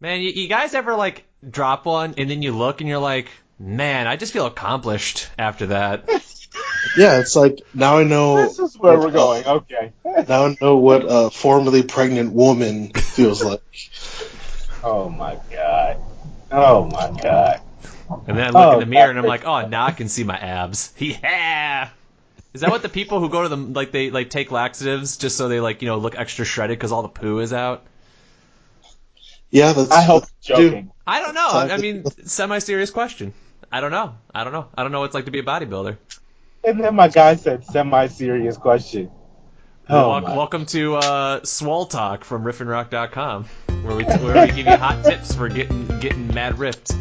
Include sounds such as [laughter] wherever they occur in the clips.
Man, you, you guys ever like drop one and then you look and you're like, man, I just feel accomplished after that. [laughs] Yeah, it's like now I know. This is where we're going. Okay. [laughs] Now I know what a formerly pregnant woman feels like. Oh my god. Oh my god. And then I look Oh, in the oh, mirror and I'm like, oh, now I can see my abs. [laughs] Yeah. Is that what the people who go to the like they like take laxatives just so they like you know look extra shredded because all the poo is out? Yeah, that's. I hope Dude, joking. I don't know. I, I mean, [laughs] semi-serious question. I don't know. I don't know. I don't know what it's like to be a bodybuilder. And then my guy said semi-serious question. Oh Wel- welcome to uh, Swole Talk from RiffinRock.com, where we where we give you hot tips for getting getting mad ripped.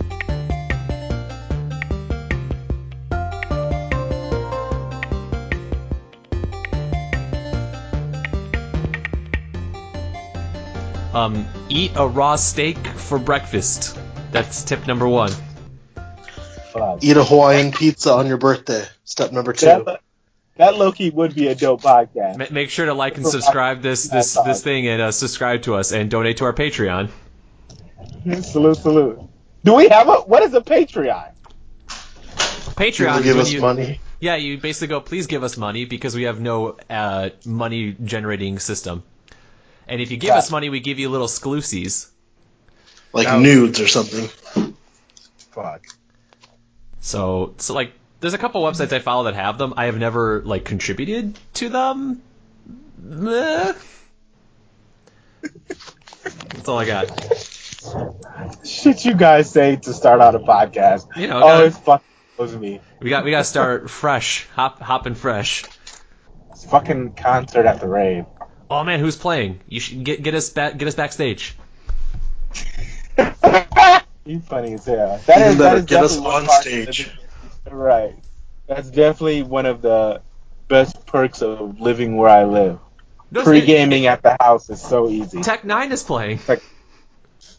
Um, eat a raw steak for breakfast. That's tip number one. Eat a Hawaiian pizza on your birthday. Step number two. That, that Loki would be a dope podcast. Ma- Make sure to like and subscribe this this this thing and uh, subscribe to us and donate to our Patreon. salute, salute. Do we have a what is a Patreon? Patreon People give us you, money. Yeah, you basically go, please give us money because we have no uh, money generating system. And if you give Yeah. us money, we give you little exclusives. Like No. nudes or something. Fuck. So, so like, there's a couple websites I follow that have them. I have never like contributed to them. That's all I got. Shit you guys say to start out a podcast. You know, oh, gotta- it's fucking blows me. We got we got to start fresh, hop hopping fresh. It's fucking concert at the rave. Oh man, who's playing? You should get get us back get us backstage. [laughs] you funny as hell. That Even is, that better, is get us definitely one on part- stage. Right. That's definitely one of the best perks of living where I live. No, Pre gaming at the house is so easy. Tech N9ne is playing.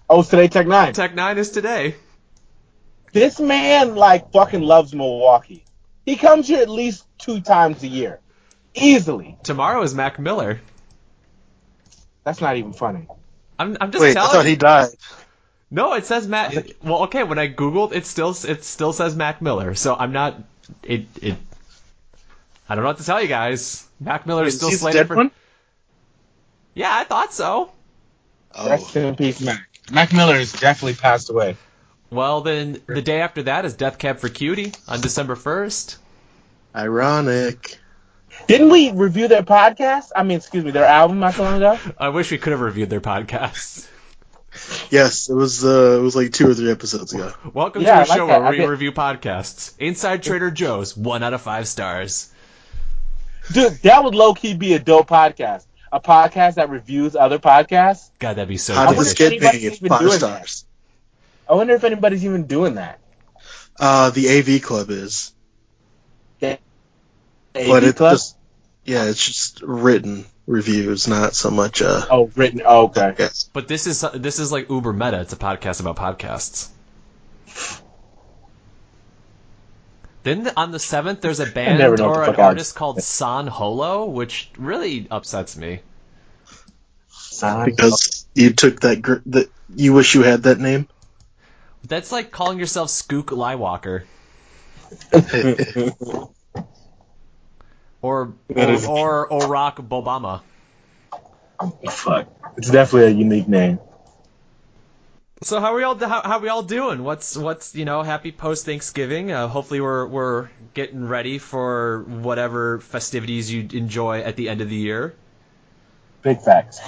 Oh, today Tech N9ne. Tech N9ne is today. This man like fucking loves Milwaukee. He comes here at least two times a year, easily. Tomorrow is Mac Miller. That's not even funny. I'm I'm just Wait, I thought you. he died. No, it says Mac. Well, okay. When I googled, it still it still says Mac Miller. So I'm not. It it. I don't know what to tell you guys. Mac Miller is Is still slated for. one? Yeah, I thought so. Oh. Rest Oh, in peace, Mac. Mac Miller has definitely passed away. Well, then the day after that is Death Cab for Cutie on December first. ironic. Didn't we review their podcast? I mean, excuse me, their album not so long ago. I wish we could have reviewed their podcast. Yes, it was. Uh, it was like two or three episodes ago. Welcome Yeah, to a like show that. where I we get- review podcasts. Inside Trader Joe's, one out of five stars. Dude, that would low key be a dope podcast. A podcast that reviews other podcasts. God, that'd be so. How I did wonder if get anybody's even Five doing stars. I wonder if anybody's even doing that. Uh, the AV Club is, AV but it's Club? just yeah, it's just written reviews, not so much. Uh, Oh, written. Oh, okay. yes. But this is this is like uber meta. It's a podcast about podcasts. Then on the seventh, there's a [laughs] band or an fuck I artist called San Holo, which really upsets me. because you took that. Gr- that you wish you had that name. That's like calling yourself Skook Liewalker [laughs] or That is- or or Barack Obama. Fuck. It's definitely a unique name. So how are we all how, how we all doing? What's what's you know happy post Thanksgiving? Uh, hopefully we're we're getting ready for whatever festivities you enjoy at the end of the year. Big facts.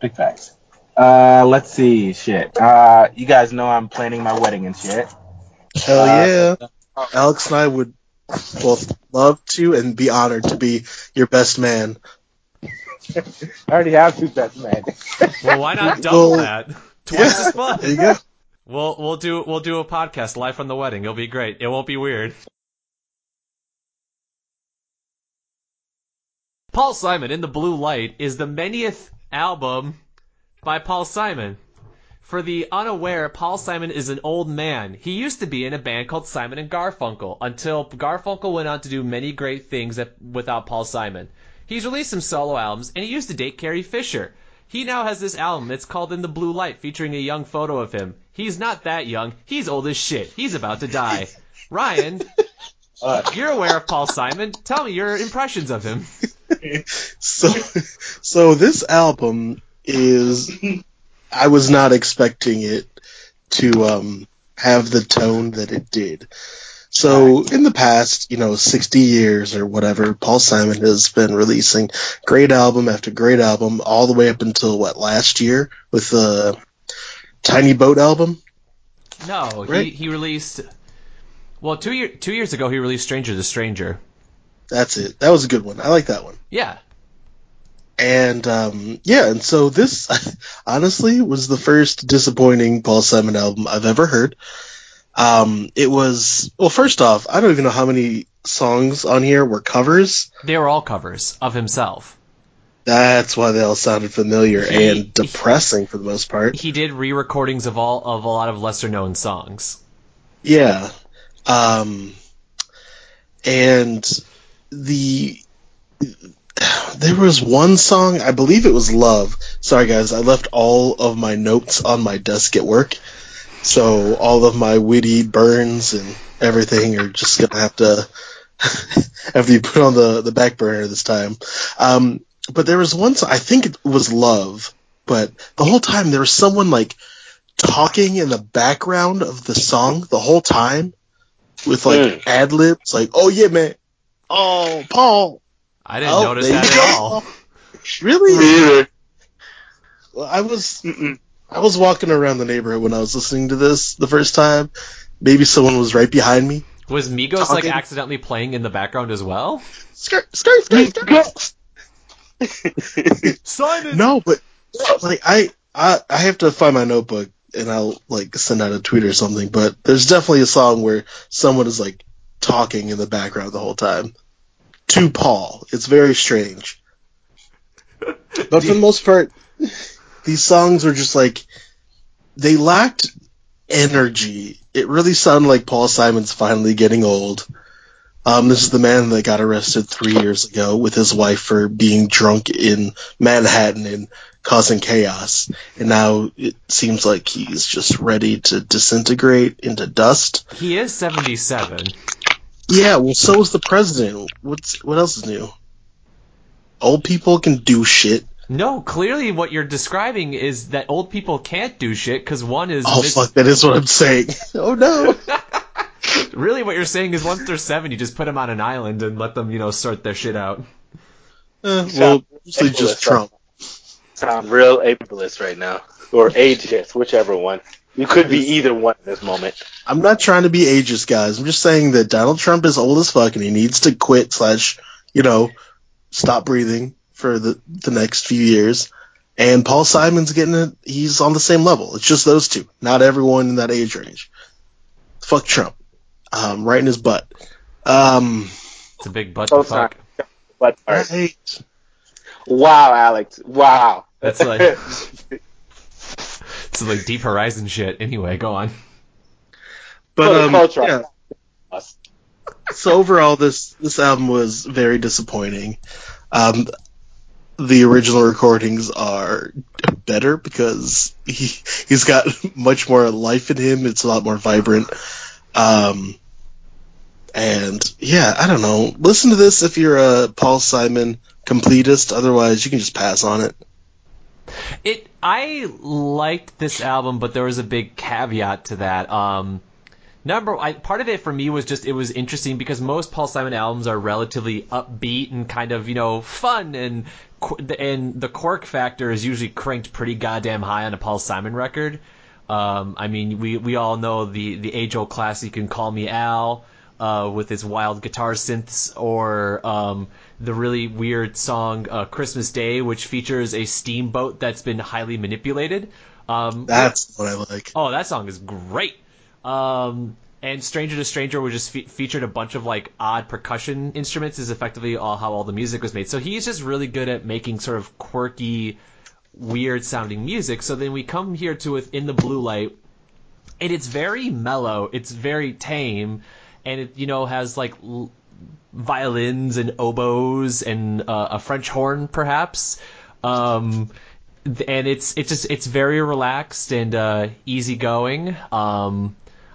Big facts. Uh, let's see. Shit. Uh, you guys know I'm planning my wedding and shit. Hell Uh, yeah! Alex and I would both love to and be honored to be your best man. [laughs] I already have two best men. Well, why not [laughs] double Well, that? Twice yeah. as fun. There you go. We'll we'll do we'll do a podcast live from the wedding. It'll be great. It won't be weird. Paul Simon in the Blue Light is the manyth album by Paul Simon. For the unaware, Paul Simon is an old man. He used to be in a band called Simon and Garfunkel until Garfunkel went on to do many great things that, without Paul Simon. He's released some solo albums and he used to date Carrie Fisher. He now has this album. It's called In the Blue Light, featuring a young photo of him. He's not that young. He's old as shit. He's about to die. [laughs] Ryan, Uh, you're aware of Paul Simon. Tell me your impressions of him. [laughs] So, so this album is, [laughs] I was not expecting it to um, have the tone that it did. So in the past, you know, 60 years or whatever, Paul Simon has been releasing great album after great album all the way up until what last year with the Tiny Boat album. No, he, he released. Well, two year two years ago he released Stranger to Stranger. That's it. That was a good one. I like that one. Yeah, And um, yeah, and so this [laughs] honestly was the first disappointing Paul Simon album I've ever heard. Um, it was well, first off, I don't even know how many songs on here were covers. they were all covers of himself. That's why they all sounded familiar He- and depressing for the most part. He did re-recordings of all of a lot of lesser known songs. Yeah. Um, and the there was one song, I believe it was Love. Sorry guys, I left all of my notes on my desk at work. So all of my witty burns and everything are just gonna have to [laughs] have to be put on the, the back burner this time. Um, but there was one song, I think it was Love, but the whole time there was someone like talking in the background of the song the whole time with like Mm. ad libs, like, oh yeah, man. Oh, Paul. I didn't Oh, notice that at all. [laughs] Really? Me either. Well, I was Mm-mm. I was walking around the neighborhood when I was listening to this the first time. Maybe someone was right behind me. Was Migos like accidentally playing in the background as well? Skirt, skirt, skirt, skirt. [laughs] Simon. No, but like I, I I have to find my notebook and I'll like send out a tweet or something. But there's definitely a song where someone is like talking in the background the whole time to Paul. It's very strange. [laughs] But for the most part, [laughs] these songs were just like they lacked energy. It really sounded like Paul Simon's finally getting old. Um, this is the man that got arrested three years ago with his wife for being drunk in Manhattan and causing chaos. And now it seems like he's just ready to disintegrate into dust. He is 77. Yeah, well, so is the president. What's what else is new? Old people can do shit. No, clearly what you're describing is that old people can't do shit because one is Oh mis- fuck, that is what I'm saying. [laughs] oh no. [laughs] really what you're saying is once they're seven, you just put them on an island and let them, you know, sort their shit out. Uh, well, usually just Trump. Sound real ableist right now, or ageist, whichever one. You could be either one at this moment. I'm not trying to be ageist, guys. I'm just saying that Donald Trump is old as fuck and he needs to quit slash, you know, stop breathing for the the next few years. And Paul Simon's getting it. He's on the same level. It's just those two, not everyone in that age range. Fuck Trump. Um, right in his butt. Um, It's a big butt Oh, to fuck. But all right. right. wow, Alex, wow. That's [laughs] like- It's like Deep Horizon shit. Anyway, go on. But um, yeah. so overall, this this album was very disappointing. Um, the original recordings are better because he he's got [laughs] much more life in him. It's a lot more vibrant. Um, and yeah, I don't know. Listen to this if you're a Paul Simon completist. Otherwise, you can just pass on it. It I liked this album, but there was a big caveat to that. Um, number I, part of it for me was just it was interesting because most Paul Simon albums are relatively upbeat and kind of you know fun and and the quirk factor is usually cranked pretty goddamn high on a Paul Simon record. Um, I mean, we we all know the the age old classic. You can call me Al. Uh, with his wild guitar synths, or um, the really weird song uh, "Christmas Day," which features a steamboat that's been highly manipulated. Um, That's what I like. Oh, that song is great. Um, and Stranger to Stranger was just fe- featured a bunch of like odd percussion instruments is effectively all, how all the music was made. So he's just really good at making sort of quirky, weird sounding music. So then we come here to within the Blue Light, and it's very mellow. It's very tame, and it you know has like l- violins and oboes and uh, a French horn perhaps. Um, and it's it's just it's very relaxed and uh, easygoing. Um,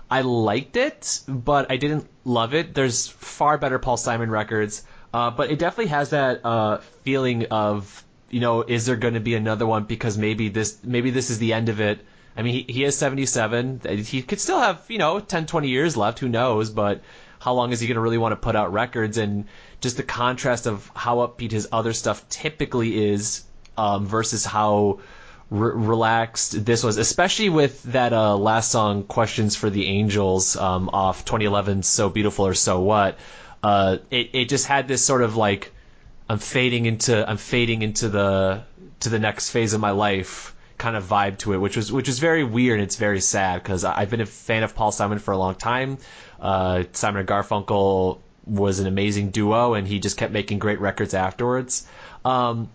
I liked it, but I didn't love it. There's far better Paul Simon records, uh, but it definitely has that uh, feeling of you know, is there going to be another one because maybe this maybe this is the end of it. I mean, he, he is 77. He could still have, you know, 10, 20 years left. Who knows? But how long is he going to really want to put out records? And just the contrast of how upbeat his other stuff typically is um, versus how re- relaxed this was, especially with that uh, last song, "Questions for the Angels," um, off 2011's "So Beautiful" or "So What." Uh, it it just had this sort of like I'm fading into I'm fading into the to the next phase of my life kind of vibe to it, which was which is very weird. It's very sad because I've been a fan of Paul Simon for a long time. Uh, Simon and Garfunkel was an amazing duo, and he just kept making great records afterwards. Um,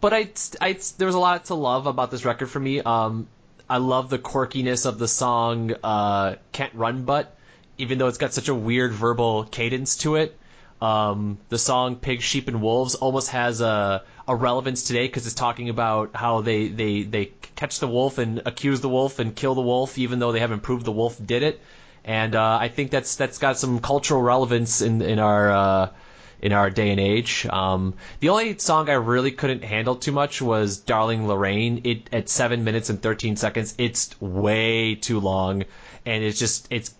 but I, I, there was a lot to love about this record for me. Um, I love the quirkiness of the song uh, "Can't Run," but even though it's got such a weird verbal cadence to it, um, the song "Pigs, Sheep, and Wolves" almost has a, a relevance today because it's talking about how they, they, they catch the wolf and accuse the wolf and kill the wolf, even though they haven't proved the wolf did it. And uh, I think that's that's got some cultural relevance in in our uh, in our day and age. Um, the only song I really couldn't handle too much was "Darling Lorraine." It at seven minutes and thirteen seconds, it's way too long, and it's just it's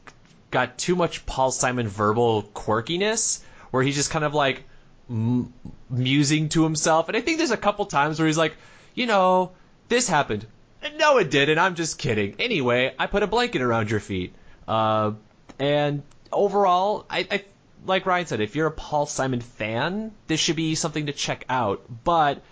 got too much Paul Simon verbal quirkiness where he's just kind of like m- musing to himself. And I think there's a couple times where he's like, you know, this happened. No, it didn't. I'm just kidding. Anyway, I put a blanket around your feet. Uh, and overall, I, I like Ryan said, if you're a Paul Simon fan, this should be something to check out. But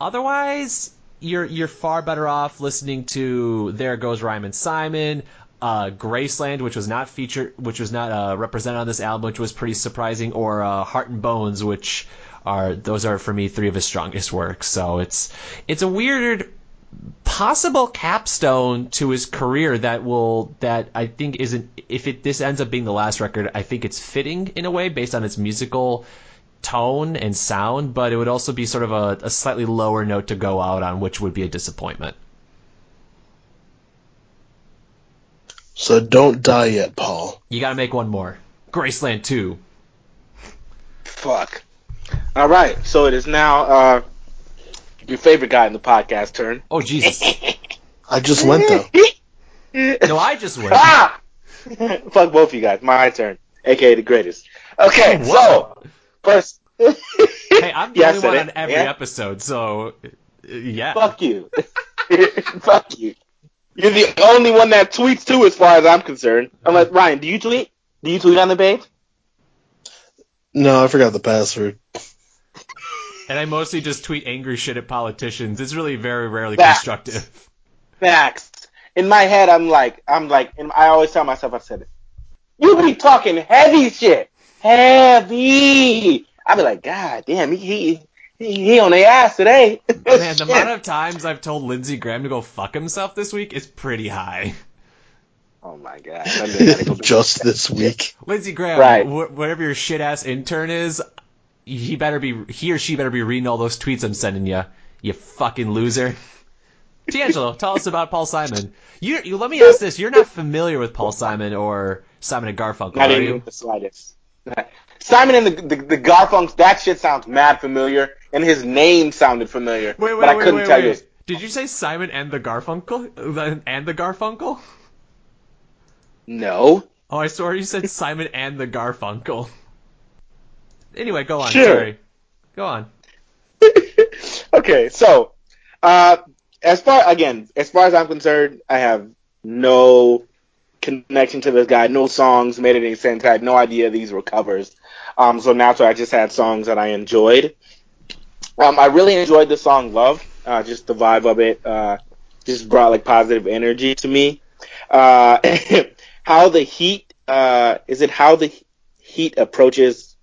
otherwise, you're you're far better off listening to There Goes Rhymin' Simon, uh, Graceland, which was not featured, which was not uh, represented on this album, which was pretty surprising, or uh, Heart and Bones, which are those are for me three of his strongest works. So it's it's a weird possible capstone to his career that will that I think isn't if it this ends up being the last record, I think it's fitting in a way based on its musical tone and sound, but it would also be sort of a, a slightly lower note to go out on, which would be a disappointment. So don't die yet, Paul. You got to make one more. Graceland 2. Fuck. All right, so it is now uh, your favorite guy in the podcast turn. Oh Jesus. [laughs] I just went though. no, I just went. [laughs] Ah! [laughs] Fuck both of you guys. My turn, aka the greatest. Okay, so first. hey, I'm the Yeah, I only one it. on every Yeah. episode, so uh, yeah. Fuck you. Fuck you. You're the only one that tweets too, as far as I'm concerned. Unless mm-hmm. Ryan, do you tweet? Do you tweet on the page? No, I forgot the password. And I mostly just tweet angry shit at politicians. It's really very rarely Facts. constructive. Facts. In my head, I'm like, I'm like, and I always tell myself, I said it. You be talking heavy shit, heavy. I be like, God damn, he he he, he on their ass today. [laughs] Man, the amount of times I've told Lindsey Graham to go fuck himself this week is pretty high. Oh my God. Go- Just this week. [laughs] Lindsey Graham, Right. wh- whatever your shit ass intern is, he better be he or she better be reading all those tweets I'm sending you. You fucking loser. [laughs] TeAngelo, tell us about Paul Simon. You, you let me ask this: You're not familiar with Paul Simon or Simon and Garfunkel, Not are even you? the slightest. Simon and the, the the Garfunks, that shit sounds mad familiar, and his name sounded familiar, Wait, wait, but I wait, couldn't tell you. Did you say Simon and the Garfunkel? [laughs] And the Garfunkel? No. Oh, I swear you said [laughs] Simon and the Garfunkel. Anyway, go on. Sure. Sorry. Go on. [laughs] okay, so uh, as far again, as far as I'm concerned, I have no connection to this guy, no songs made any sense. I had no idea these were covers. Um, so naturally, I just had songs that I enjoyed. Um, I really enjoyed the song "Love." Uh, just the vibe of it, uh, just brought like positive energy to me. Uh, [laughs] how the heat uh, is it? How the heat approaches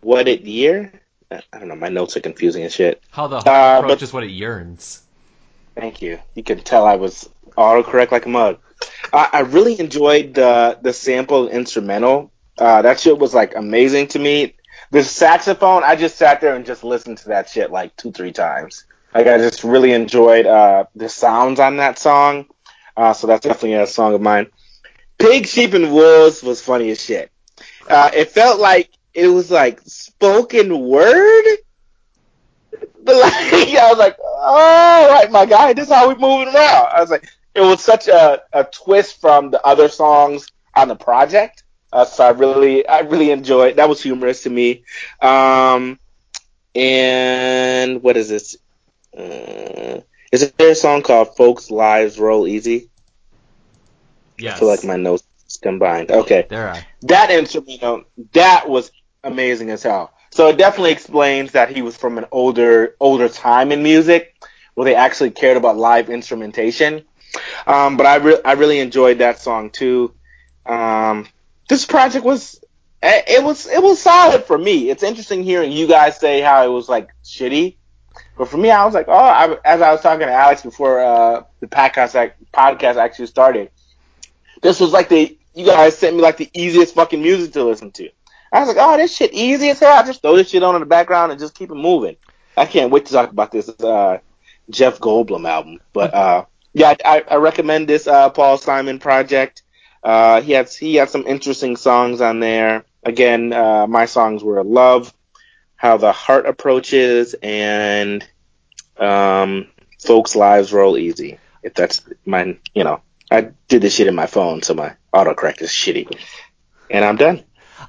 what it year? I don't know. My notes are confusing as shit. How the Uh, heart but- approaches what it yearns. Thank you. You could tell I was autocorrect like a mug. I, I really enjoyed the the sample instrumental. Uh, that shit was like amazing to me. The saxophone, I just sat there and just listened to that shit like two, three times. Like I just really enjoyed uh, the sounds on that song. Uh, so that's definitely a song of mine. Pig, Sheep, and Wolves was funny as shit. Uh, it felt like it was like spoken word. But [laughs] like, I was like, all right, my guy, this is how we moving around. I was like, it was such a, a twist from the other songs on the project. Uh, so I really, I really enjoyed. That was humorous to me. Um, and what is this? Uh, is there a song called "Folks Lives Roll Easy"? Yes. I feel like my notes combined. Okay, there are. that instrumental that was amazing as hell. So it definitely explains that he was from an older older time in music where they actually cared about live instrumentation. Um, but I re- I really enjoyed that song too. Um, this project was eh, it was it was solid for me. It's interesting hearing you guys say how it was like shitty, but for me, I was like, oh, I, as I was talking to Alex before uh, the podcast podcast actually started, this was like the you guys sent me like the easiest fucking music to listen to. I was like, oh, this shit easy as hell. I just throw this shit on in the background and just keep it moving. I can't wait to talk about this uh, Jeff Goldblum album. But uh, yeah, I, I recommend this uh, Paul Simon project. Uh, he had he had some interesting songs on there. Again, uh, my songs were "Love," "How the Heart Approaches," and um, "Folks' Lives Roll Easy." If that's my, you know, I did this shit in my phone, so my autocorrect is shitty. And I'm done.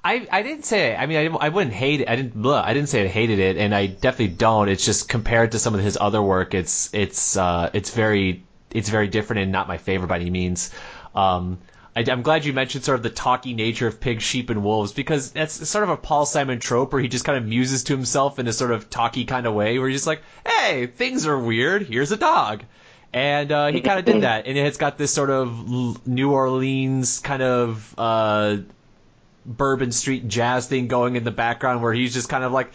I, I didn't say I mean I, I wouldn't hate it I didn't blah, I didn't say I hated it and I definitely don't it's just compared to some of his other work it's it's uh, it's very it's very different and not my favorite by any means um, I, am glad you mentioned sort of the talky nature of pigs, sheep, and wolves because that's sort of a Paul Simon trope where he just kind of muses to himself in a sort of talky kind of way where he's just like, hey, things are weird. Here's a dog. And uh, he kind of did that. And it's got this sort of New Orleans kind of uh, Bourbon Street jazz thing going in the background where he's just kind of like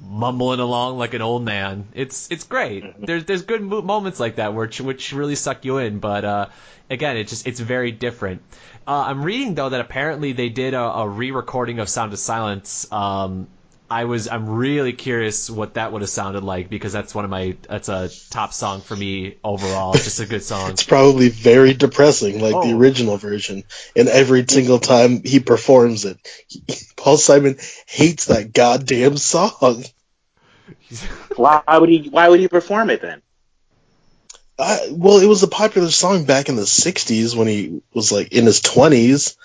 mumbling along like an old man. It's it's great. Mm-hmm. There's there's good moments like that which which really suck you in, but uh, again, it just it's very different. Uh, I'm reading though that apparently they did a, a re-recording of Sound of Silence. Um, I was I'm really curious what that would have sounded like because that's one of my that's a top song for me overall. Just a good song. it's probably very depressing, like oh. the original version. And every single time he performs it, he, Paul Simon hates that goddamn song. why would he? Why would he perform it then? Uh, well, it was a popular song back in the '60s when he was like in his 20s.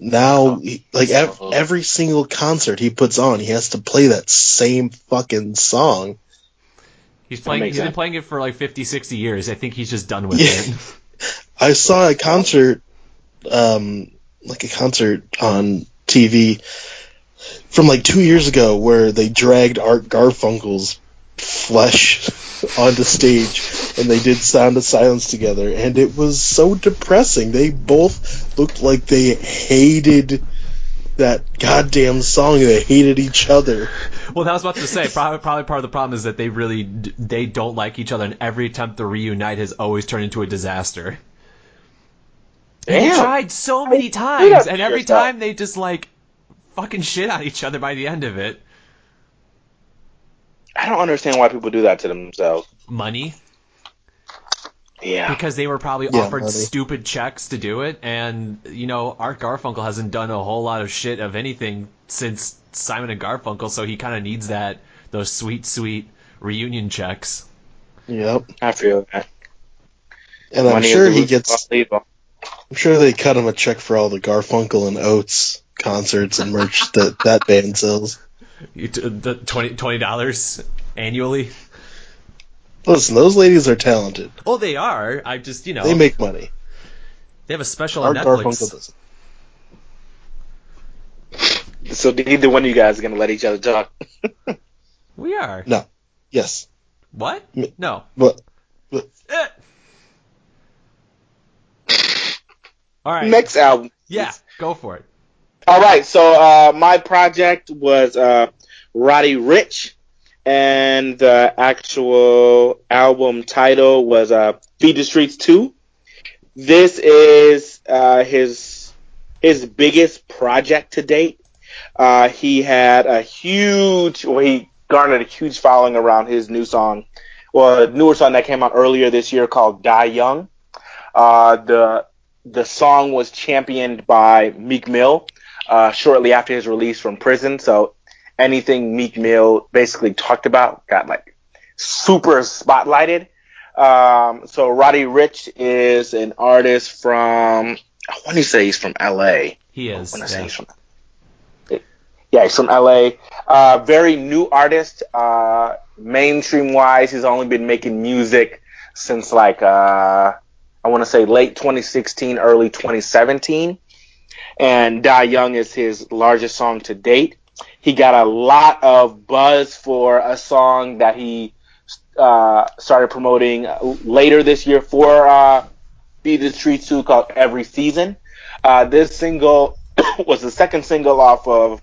Now, he, like ev- every single concert he puts on, he has to play that same fucking song. He's playing. He's sense. been playing it for like 50, 60 years. I think he's just done with yeah. it. [laughs] [laughs] I saw a concert, um, like a concert on TV from like two years ago where they dragged Art Garfunkel's flesh [laughs] onto stage and they did Sound of Silence together, and it was so depressing. They both looked like they hated that goddamn song. They hated each other. Well, I was about to say probably, probably part of the problem is that they really they don't like each other, and every attempt to reunite has always turned into a disaster. Damn. They tried so many times, and every time they just like fucking shit on each other by the end of it. I don't understand why people do that to themselves. Money. Yeah. Because they were probably yeah, offered money. stupid checks to do it, and you know Art Garfunkel hasn't done a whole lot of shit of anything since Simon and Garfunkel, so he kind of needs that those sweet, sweet reunion checks. Yep, I feel that. And I'm sure he gets. I'm sure they cut him a check for all the Garfunkel and Oates concerts and merch that that band sells. You t- the twenty dollars annually. Listen, those ladies are talented. Oh, they are. I just you know they make money. They have a special Art on Netflix. So neither one of you guys are gonna let each other talk. [laughs] we are. No. Yes. What? No. What? what? Eh. [laughs] All right. Next album. Yeah, go for it. All right, so uh, my project was uh, Roddy Ricch, and the actual album title was uh, Feed the Streets 2. This is uh, his his biggest project to date. Uh, he had a huge, well, he garnered a huge following around his new song, well, a newer song that came out earlier this year called "Die Young." Uh, the the song was championed by Meek Mill uh, shortly after his release from prison. So anything Meek Mill basically talked about got like super spotlighted. Um, so Roddy Ricch is an artist from I want to say he's from L.A. He is. When I yeah. say he's from, yeah, he's from LA. Uh, very new artist. Uh, mainstream wise, he's only been making music since like uh, I want to say late 2016, early 2017. And Die Young is his largest song to date. He got a lot of buzz for a song that he uh, started promoting later this year for uh, Be the Streets 2 called Every Season. Uh, this single [coughs] was the second single off of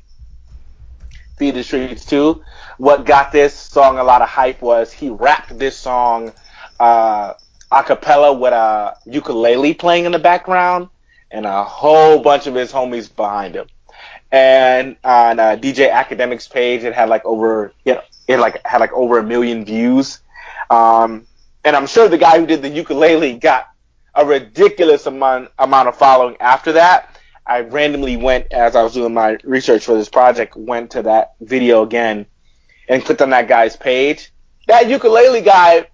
Feed the Streets 2. What got this song a lot of hype was he rapped this song uh, a cappella with a ukulele playing in the background and a whole bunch of his homies behind him. And on uh, DJ Academic's page, it had like over know, it like had like over a million views. Um, and I'm sure the guy who did the ukulele got a ridiculous amount amount of following after that. I randomly went as I was doing my research for this project, went to that video again and clicked on that guy's page. That ukulele guy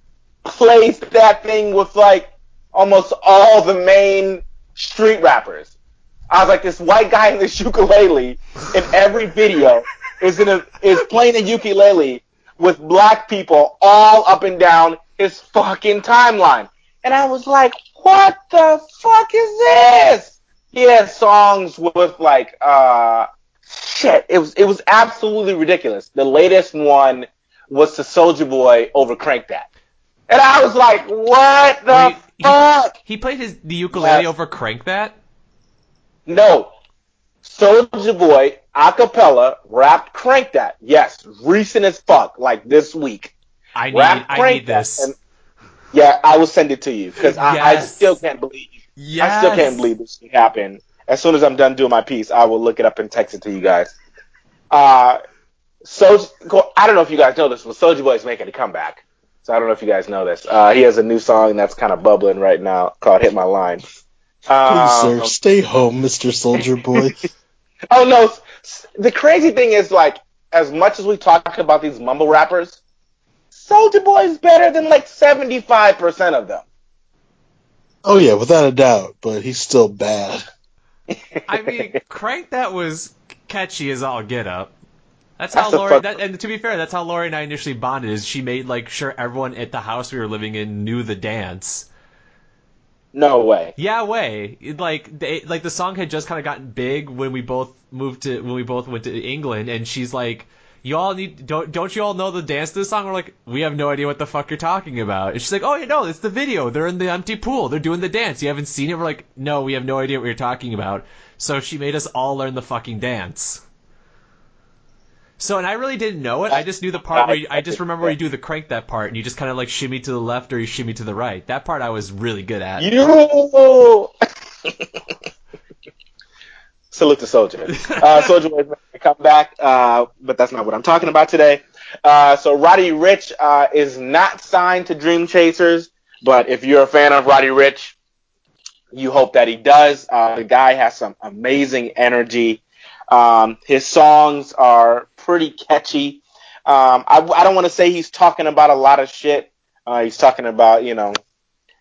plays that thing with like almost all the main street rappers. I was like, this white guy in this [laughs] ukulele in every video is in a, is playing a ukulele with black people all up and down his fucking timeline. And I was like, what the fuck is this? He has songs with like uh shit. It was it was absolutely ridiculous. The latest one was to Soulja Boy over Crank That. And I was like, what the Wait, he- fuck? He played his the ukulele Yes. over Crank That. No. Soulja Boy, acapella, rapped Crank That. Yes, recent as fuck, like this week. I need Rap I need this. And, yeah, I will send it to you because I, I still can't believe yes. I still can't believe this happened. As soon as I'm done doing my piece, I will look it up and text it to you guys. Uh, so I don't know if you guys know this, but Soulja Boy is making a comeback. So I don't know if you guys know this. Uh, he has a new song that's kind of bubbling right now called "Hit My Line." Please, Um, sir, stay home, Mister Soulja Boy. [laughs] Oh no! The crazy thing is, like, as much as we talk about these mumble rappers, Soulja Boy is better than like seventy-five percent of them. oh yeah, without a doubt, but he's still bad. I mean, Crank That was catchy as all get up. That's That's how Lori. That, and to be fair, that's how Lori and I initially bonded. Is she made like sure everyone at the house we were living in knew the dance. No way. Yeah, way. Like they, like the song had just kind of gotten big when we both moved to when we both went to England, and she's like, "You all need don't don't you all know the dance to this song?" We're like, "We have no idea what the fuck you're talking about." And she's like, "Oh, you know, it's the video. They're in the empty pool. They're doing the dance. You haven't seen it?" We're like, "No, we have no idea what you're talking about." So she made us all learn the fucking dance. So, and I really didn't know it. I just knew the part where you, I just remember where you do the crank that part, and you just kind of like shimmy to the left or you shimmy to the right. That part I was really good at. You. [laughs] Salute the soldier. [laughs] Uh, soldier is making a comeback, uh, but that's not what I'm talking about today. Uh, so Roddy Ricch uh, is not signed to Dream Chasers, but if you're a fan of Roddy Ricch, you hope that he does. Uh, the guy has some amazing energy. Um, his songs are pretty catchy. Um, I, I don't want to say he's talking about a lot of shit. Uh, he's talking about, you know,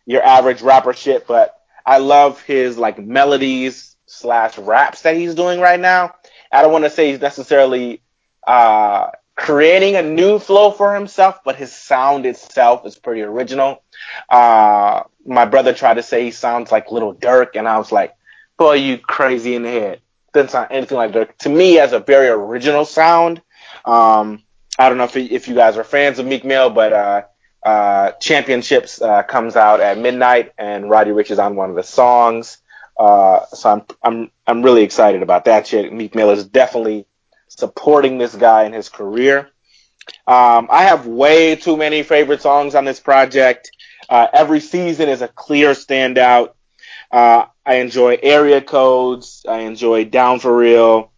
your average rapper shit, but I love his like melodies slash raps that he's doing right now. I don't want to say he's necessarily uh, creating a new flow for himself, but his sound itself is pretty original. Uh, my brother tried to say he sounds like Lil Durk, and I was like, "Boy, you crazy in the head." Doesn't sound anything like Durk. To me, has a very original sound. Um, I don't know if if you guys are fans of Meek Mill, but uh, uh, Championships uh, comes out at midnight, and Roddy Ricch is on one of the songs. Uh, so I'm I'm I'm really excited about that shit. Meek Mill is definitely supporting this guy in his career. Um, I have way too many favorite songs on this project. Uh, every season is a clear standout. Uh, I enjoy area codes. I enjoy Down for Real.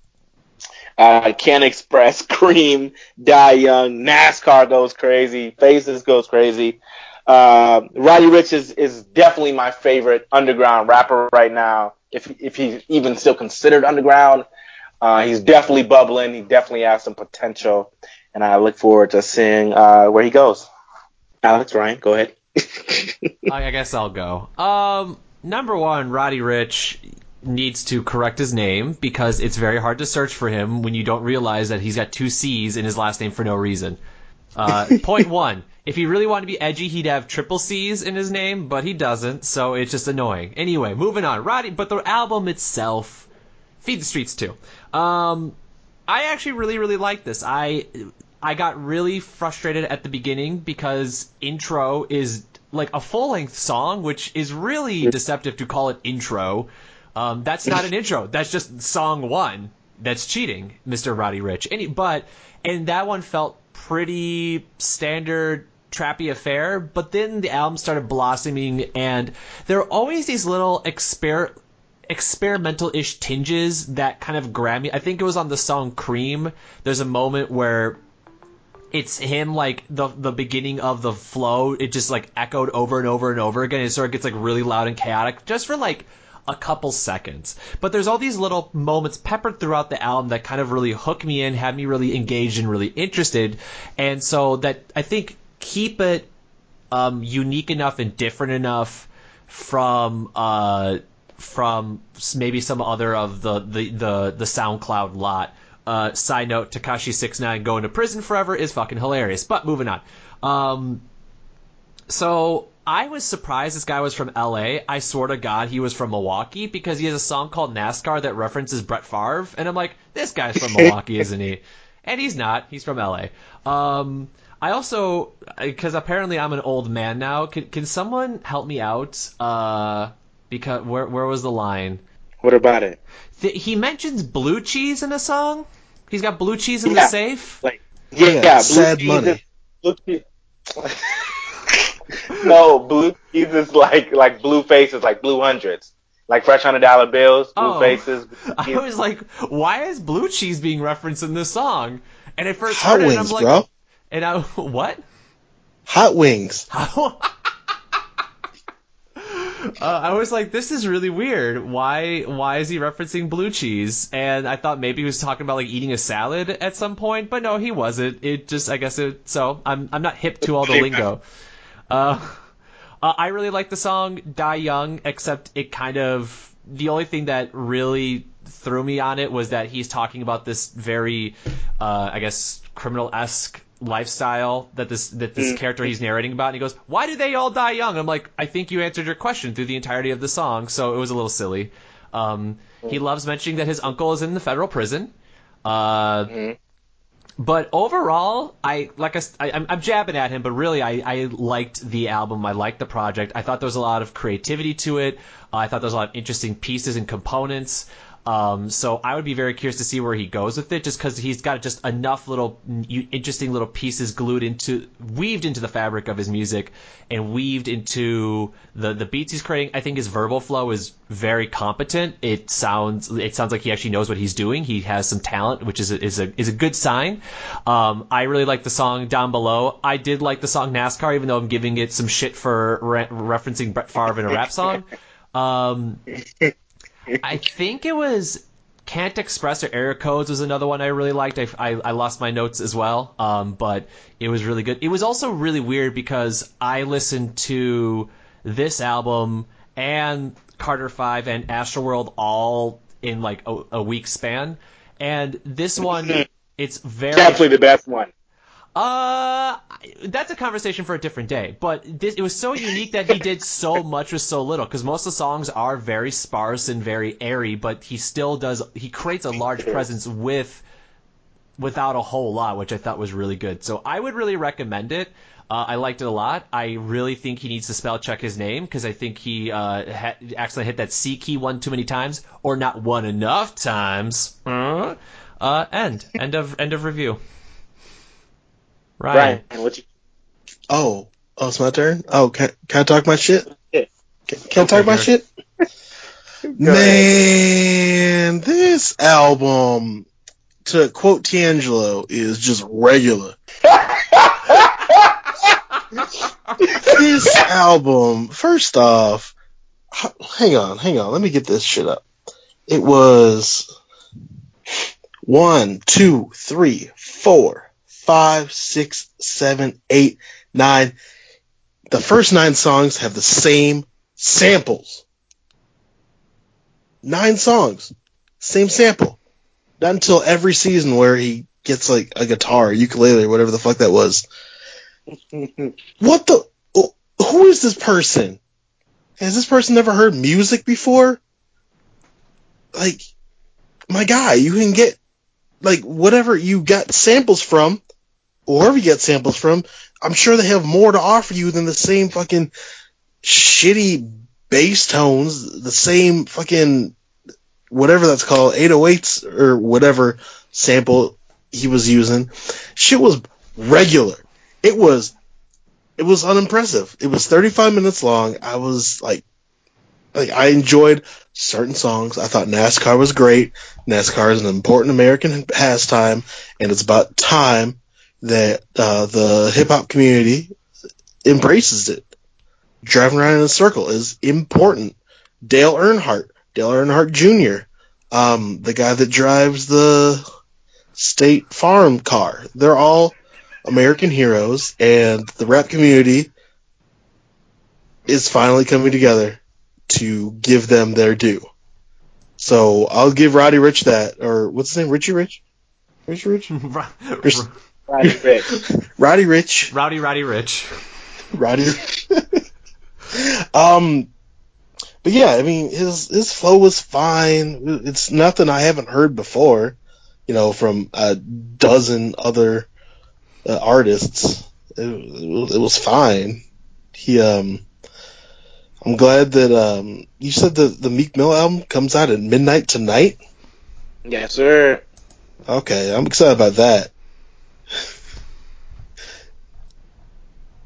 Uh, can't Express, [laughs] Cream, Die Young, NASCAR goes crazy, Faces goes crazy. Uh, Roddy Ricch is, is definitely my favorite underground rapper right now. If if he's even still considered underground, uh, he's definitely bubbling. He definitely has some potential, and I look forward to seeing uh, where he goes. Alex Ryan, go ahead. [laughs] I guess I'll go. Um, number one, Roddy Ricch needs to correct his name because it's very hard to search for him when you don't realize that he's got two C's in his last name for no reason. Uh, [laughs] point one. If he really wanted to be edgy, he'd have triple C's in his name, but he doesn't, so it's just annoying. Anyway, moving on. Roddy, but the album itself, Feed the Streets too. Um, I actually really, really like this. I I got really frustrated at the beginning because intro is like a full length song, which is really deceptive to call it intro. Um, that's not an intro. That's just song one. That's cheating, Mr. Roddy Ricch. Any, but and that one felt pretty standard trappy affair. But then the album started blossoming, and there are always these little exper experimental-ish tinges that kind of grab me. I think it was on the song Cream. There's a moment where it's him like the the beginning of the flow. It just like echoed over and over and over again. It sort of gets like really loud and chaotic just for like a couple seconds. But there's all these little moments peppered throughout the album that kind of really hook me in, had me really engaged and really interested. And so that I think keep it um, unique enough and different enough from uh, from maybe some other of the the the, the SoundCloud lot. Uh, side note: Tekashi Six Nine going to prison forever is fucking hilarious. But moving on. Um, so I was surprised this guy was from LA. I swear to God he was from Milwaukee because he has a song called NASCAR that references Brett Favre, and I'm like, this guy's from [laughs] Milwaukee, isn't he? And he's not. He's from LA. Um, I also, because apparently I'm an old man now. Can, can someone help me out? Uh, because where where was the line? What about it? Th- he mentions blue cheese in a song. He's got blue cheese in Yeah. the safe. Like, oh, yeah, Yeah, yeah, sad cheese money. is- blue cheese. [laughs] no, blue cheese is like like blue faces, like blue hundreds, like fresh hundred dollar bills, blue Oh. faces. [laughs] I was like, why is blue cheese being referenced in this song? And at first Hot heard it, and wings, I'm like, bro. and I [laughs] what? Hot wings. Uh, I was like, this is really weird. Why? Why is he referencing blue cheese? And I thought maybe he was talking about like eating a salad at some point, but no, he wasn't. It just, I guess it. So I'm, I'm not hip to all the lingo. Uh, uh, I really like the song "Die Young," except it kind of the only thing that really threw me on it was that he's talking about this very, uh, I guess, criminal esque lifestyle that this that this character he's narrating about, and he goes, "Why do they all die young?" I'm like, I think you answered your question through the entirety of the song, so it was a little silly. Um, he loves mentioning that his uncle is in the federal prison. Uh, but overall, I like I, I- I'm, I'm jabbing at him, but really, I, I liked the album. I liked the project. I thought there was a lot of creativity to it. Uh, I thought there was a lot of interesting pieces and components. Um, so I would be very curious to see where he goes with it, just because he's got just enough little interesting little pieces glued into, weaved into the fabric of his music, and weaved into the the beats he's creating. I think his verbal flow is very competent. It sounds it sounds like he actually knows what he's doing. He has some talent, which is a, is a is a good sign. Um, I really like the song Down Below. I did like the song NASCAR, even though I'm giving it some shit for re- referencing Brett Favre in a rap song. [laughs] Um, I [laughs] think it was Can't Express or Error Codes was another one I really liked. I, I, I lost my notes as well, um, but it was really good. It was also really weird because I listened to this album and Carter Five and Astroworld all in like a, a week span, and this one [laughs] it's very Definitely the best one. Uh, that's a conversation for a different day. But this, it was so unique that he did so [laughs] much with so little. Because most of the songs are very sparse and very airy, but he still does. He creates a large presence with without a whole lot, which I thought was really good. So I would really recommend it. Uh, I liked it a lot. I really think he needs to spell check his name because I think he uh, ha- accidentally hit that C key one too many times, or not one enough times. Uh, end. End of end of review. Ryan. Brian, what you? Oh, oh, it's my turn. Oh, can can I talk my shit? Yeah. Can, can I talk my shit? [laughs] Man, this album to quote TeAngelo, is just regular. [laughs] this album, first off, hang on, hang on, let me get this shit up. It was one, two, three, four, five, six, seven, eight, nine. The first nine songs have the same samples. Nine songs, same sample. Not until every season where he gets like a guitar, ukulele, or whatever the fuck that was. [laughs] What the? Who is this person? Has this person never heard music before? Like, my guy, you can get like whatever you got samples from, or wherever you get samples from. I'm sure they have more to offer you than the same fucking shitty bass tones, the same fucking whatever that's called, 808s or whatever sample he was using. Shit was regular. It was it was unimpressive. It was 35 minutes long. I was like like I enjoyed certain songs. I thought NASCAR was great. NASCAR is an important American pastime, and it's about time that uh, the hip hop community embraces it. Driving around in a circle is important. Dale Earnhardt, Dale Earnhardt Jr., um, the guy that drives the State Farm car. They're all American heroes, and the rap community is finally coming together to give them their due. So I'll give Roddy Ricch that, or what's his name? Richie Rich? Richie Rich? [laughs] Rich- Roddy Ricch. [laughs] Roddy Ricch. Rowdy Roddy Ricch. Roddy. [laughs] um, but yeah, I mean, his his flow was fine. It's nothing I haven't heard before, you know, from a dozen other uh, artists. It, it, was- it was fine. He um, I'm glad that um, you said the the Meek Mill album comes out at midnight tonight. Yes, sir. Okay, I'm excited about that.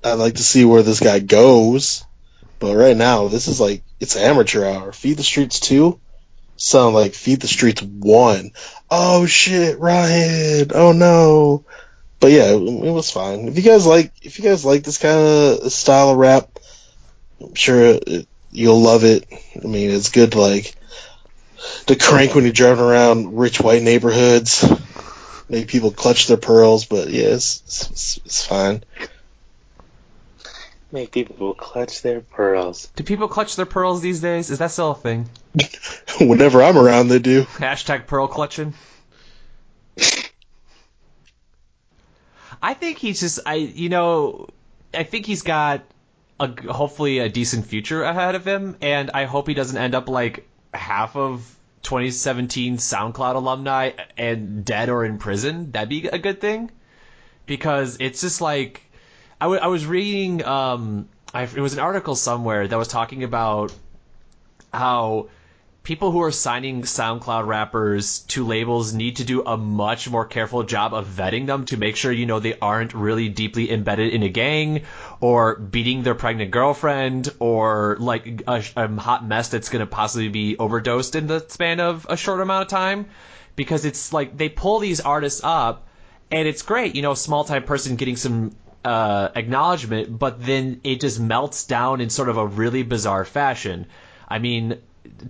I'd like to see where this guy goes, but right now this is like it's amateur hour. Feed the Streets two sound like Feed the Streets one. Oh shit, Ryan! Oh no! But yeah, it, was fine. If you guys like, if you guys like this kind of style of rap, I'm sure it, you'll love it. I mean, it's good to like to crank when you're driving around rich white neighborhoods. Make people clutch their pearls, but yeah, it's it's, it's fine. Make people clutch their pearls. Do people clutch their pearls these days? Is that still a thing? [laughs] Whenever I'm around, they do. Hashtag pearl clutching. I think he's just I you know I think he's got a hopefully a decent future ahead of him, and I hope he doesn't end up like half of 2017 SoundCloud alumni and dead or in prison. That'd be a good thing because it's just like I, w- I was reading um I, it was an article somewhere that was talking about how people who are signing SoundCloud rappers to labels need to do a much more careful job of vetting them to make sure you know they aren't really deeply embedded in a gang or beating their pregnant girlfriend or like a, a hot mess that's going to possibly be overdosed in the span of a short amount of time. Because it's like they pull these artists up and it's great you know small time person getting some uh, acknowledgement but then it just melts down in sort of a really bizarre fashion I mean,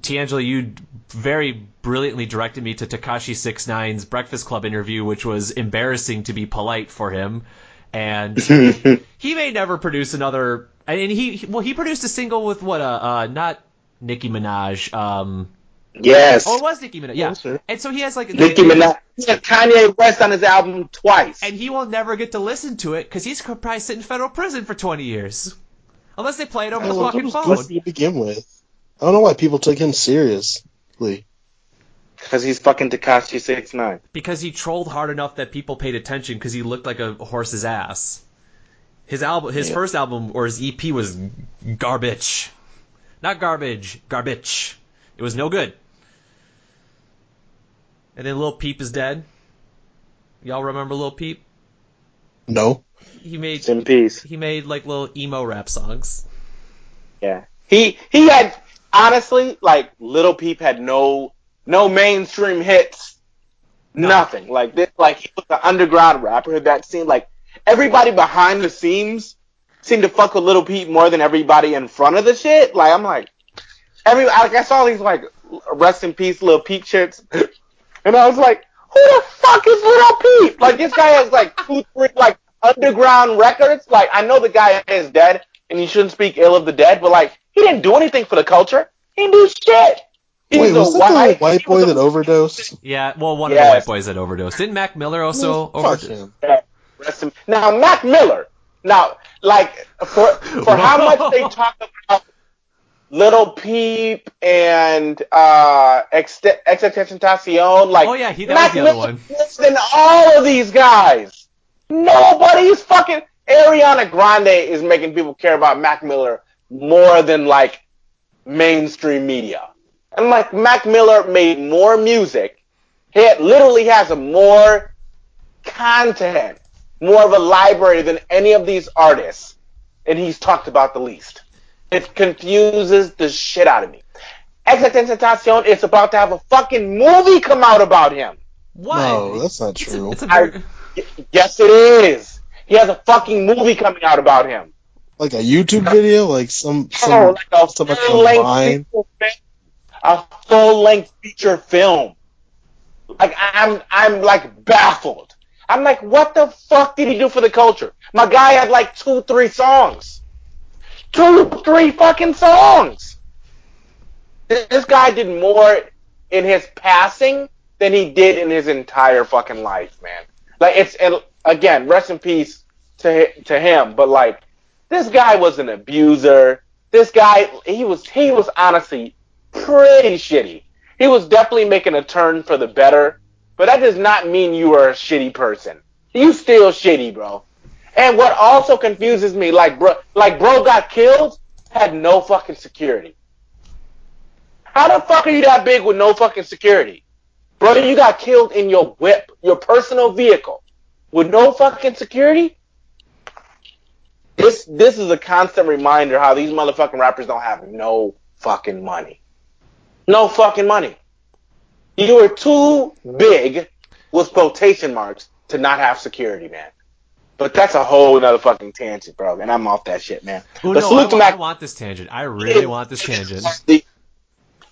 TeAngelo, you very brilliantly directed me to Tekashi 69's Breakfast Club interview, which was embarrassing to be polite for him. And [laughs] he may never produce another. And he, well, he produced a single with what? Uh, uh not Nicki Minaj. Um, Yes. oh, it was Nicki Minaj. Yeah. Yes, sir. And so he has like Nicki Minaj. He had Kanye West on his album twice. and he will never get to listen to it because he's probably sit in federal prison for 20 years, unless they play it over the Well, fucking he was phone. goofy to begin with. I don't know why people took him seriously. Because he's fucking Tekashi Six Nine. because he trolled hard enough that people paid attention because he looked like a horse's ass. His album, his Yeah. first album or his EP was garbage, not garbage, garbage. It was no good. And then Lil Peep is dead. Y'all remember Lil Peep? No. He made Rest in peace. he made like little emo rap songs. Yeah. He he had honestly like Little Peep had no no mainstream hits Nothing. Like this, like he was an underground rapper that seemed like everybody behind the scenes seemed to fuck with Little Peep more than everybody in front of the shit. Like I'm like, every like I saw these like rest in peace Little Peep shits, [laughs] and I was like, who the fuck is Little Peep? Like this guy has like two, three like underground records. Like I know the guy is dead, and you shouldn't speak ill of the dead, but like he didn't do anything for the culture. He didn't do shit. He Wait, was a that the white, white boy that overdosed? Yeah, well, one of the white boys that overdosed. Didn't Mac Miller also overdose? him. Now, Mac Miller. Now, like for for [laughs] how much they [laughs] talk about Little Peep and uh, Ex- XXXTentacion, like Oh, yeah, he- that Mac was the one. than all of these guys. Nobody's fucking Ariana Grande is making people care about Mac Miller more than like mainstream media. And like Mac Miller made more music. He had- literally has a more content, more of a library than any of these artists, and he's talked about the least. It confuses the shit out of me. XXXTentacion is about to have a fucking movie come out about him. What? No, that's not It's a- true. It's a, I- very- Y- Yes, it is. He has a fucking movie coming out about him. Like a YouTube video, like some some Oh, like a somebody full length online. feature film. A full length feature film. Like I'm, I'm like baffled. I'm like, what the fuck did he do for the culture? My guy had like two, three songs. Two, three fucking songs. This guy did more in his passing than he did in his entire fucking life, man. Like it's again, rest in peace to to him. But like, this guy was an abuser. This guy, he was he was honestly pretty shitty. He was definitely making a turn for the better, but that does not mean you are a shitty person. You still shitty, bro. And what also confuses me, like bro, like bro got killed, had no fucking security. How the fuck are you that big with no fucking security? Bro, you got killed in your whip, your personal vehicle, with no fucking security? This this is a constant reminder how these motherfucking rappers don't have no fucking money. No fucking money. You were too big with quotation marks to not have security, man. But that's a whole nother fucking tangent, bro. And I'm off that shit, man. But no, salute I, to wa- I want this tangent. I really want this tangent. [laughs]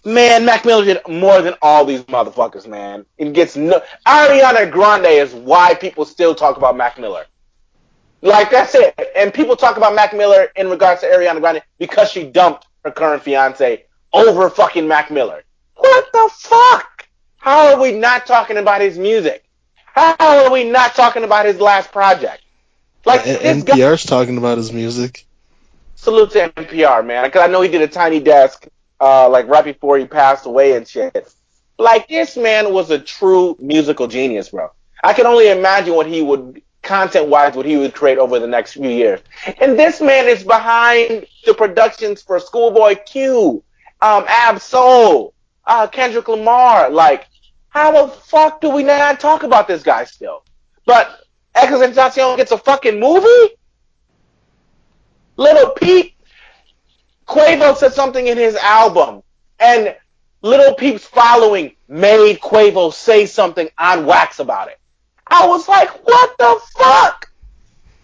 Man, Mac Miller did more than all these motherfuckers, man. It gets no. Ariana Grande is why people still talk about Mac Miller. Like that's it. And people talk about Mac Miller in regards to Ariana Grande because she dumped her current fiance over fucking Mac Miller. What the fuck? How are we not talking about his music? How are we not talking about his last project? Like And this guy NPR's talking about his music. salute to NPR, man, because I know he did a tiny desk, uh, like right before he passed away and shit. Like this man was a true musical genius, bro. I can only imagine what he would, content wise, what he would create over the next few years. And this man is behind the productions for Schoolboy Q, um, Ab Soul, uh, Kendrick Lamar. Like, how the fuck do we not talk about this guy still? But XXXTentacion gets a fucking movie? Little Peep, Quavo said something in his album, and Little Peep's following made Quavo say something on wax about it. I was like, what the fuck?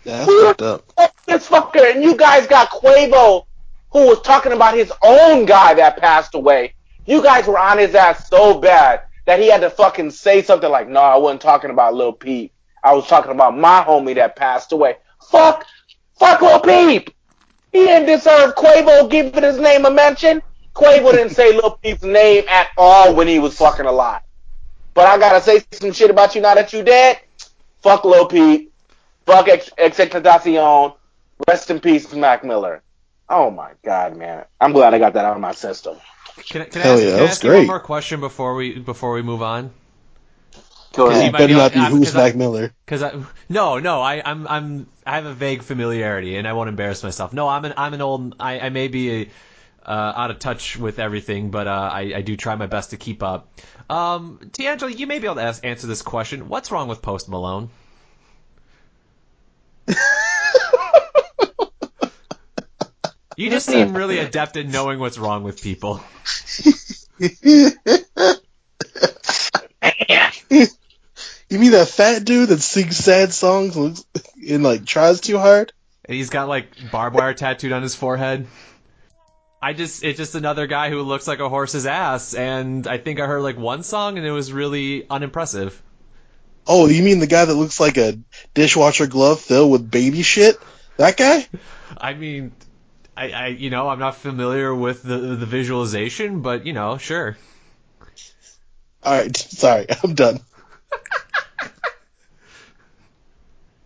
Yeah, that's fucked up. Fuck this fucker. And you guys got Quavo, who was talking about his own guy that passed away. You guys were on his ass so bad that he had to fucking say something like, no, I wasn't talking about Lil Peep. I was talking about my homie that passed away. Fuck, fuck Lil Peep. He didn't deserve Quavo giving his name a mention. Quavo didn't say [laughs] Lil Peep's name at all when he was fucking alive. But I gotta say some shit about you now that you dead. Fuck Lil Peep. Fuck Ex- XXXTentacion. Rest in peace, Mac Miller. Oh my god, man. I'm glad I got that out of my system. Can, I- can I Hell ask, yeah, can that I was ask you one great. more question before we before we move on? Go Because Yeah, you ahead. might better be- not be I'm- who's 'cause I- Mac Miller. Because I no no I I'm I'm I have a vague familiarity and I won't embarrass myself. No, I'm an I'm an old I, I may be uh, out of touch with everything, but uh, I I do try my best to keep up. Um, TeAngelo, you may be able to ask, answer this question. What's wrong with Post Malone? [laughs] You just seem really adept at knowing what's wrong with people. [laughs] [laughs] mean that fat dude that sings sad songs looks, [laughs] and like tries too hard? And he's got like barbed wire tattooed on his forehead. I just it's just another guy who looks like a horse's ass, and I think I heard like one song and it was really unimpressive. Oh, you mean the guy that looks like a dishwasher glove filled with baby shit? That guy? I mean, I, I you know I'm not familiar with the the visualization, but you know, sure. All right, [laughs] sorry, I'm done.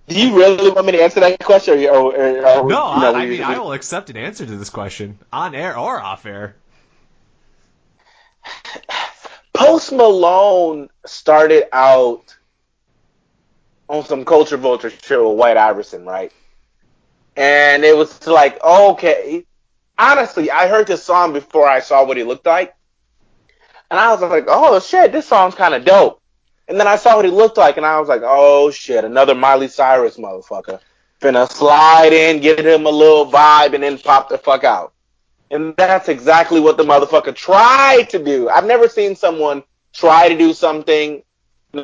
Do you really want me to answer that question? Or, or, or, No, you know, I, I mean I will accept an answer to this question on air or off air. Post Malone started out on some culture vulture shit with White Iverson, right? And it was like, okay. Honestly, I heard this song before I saw what he looked like. And I was like, oh shit, this song's kind of dope. And then I saw what he looked like, and I was like, oh shit, another Miley Cyrus motherfucker. Finna slide in, give him a little vibe, and then pop the fuck out. And that's exactly what the motherfucker tried to do. I've never seen someone try to do something.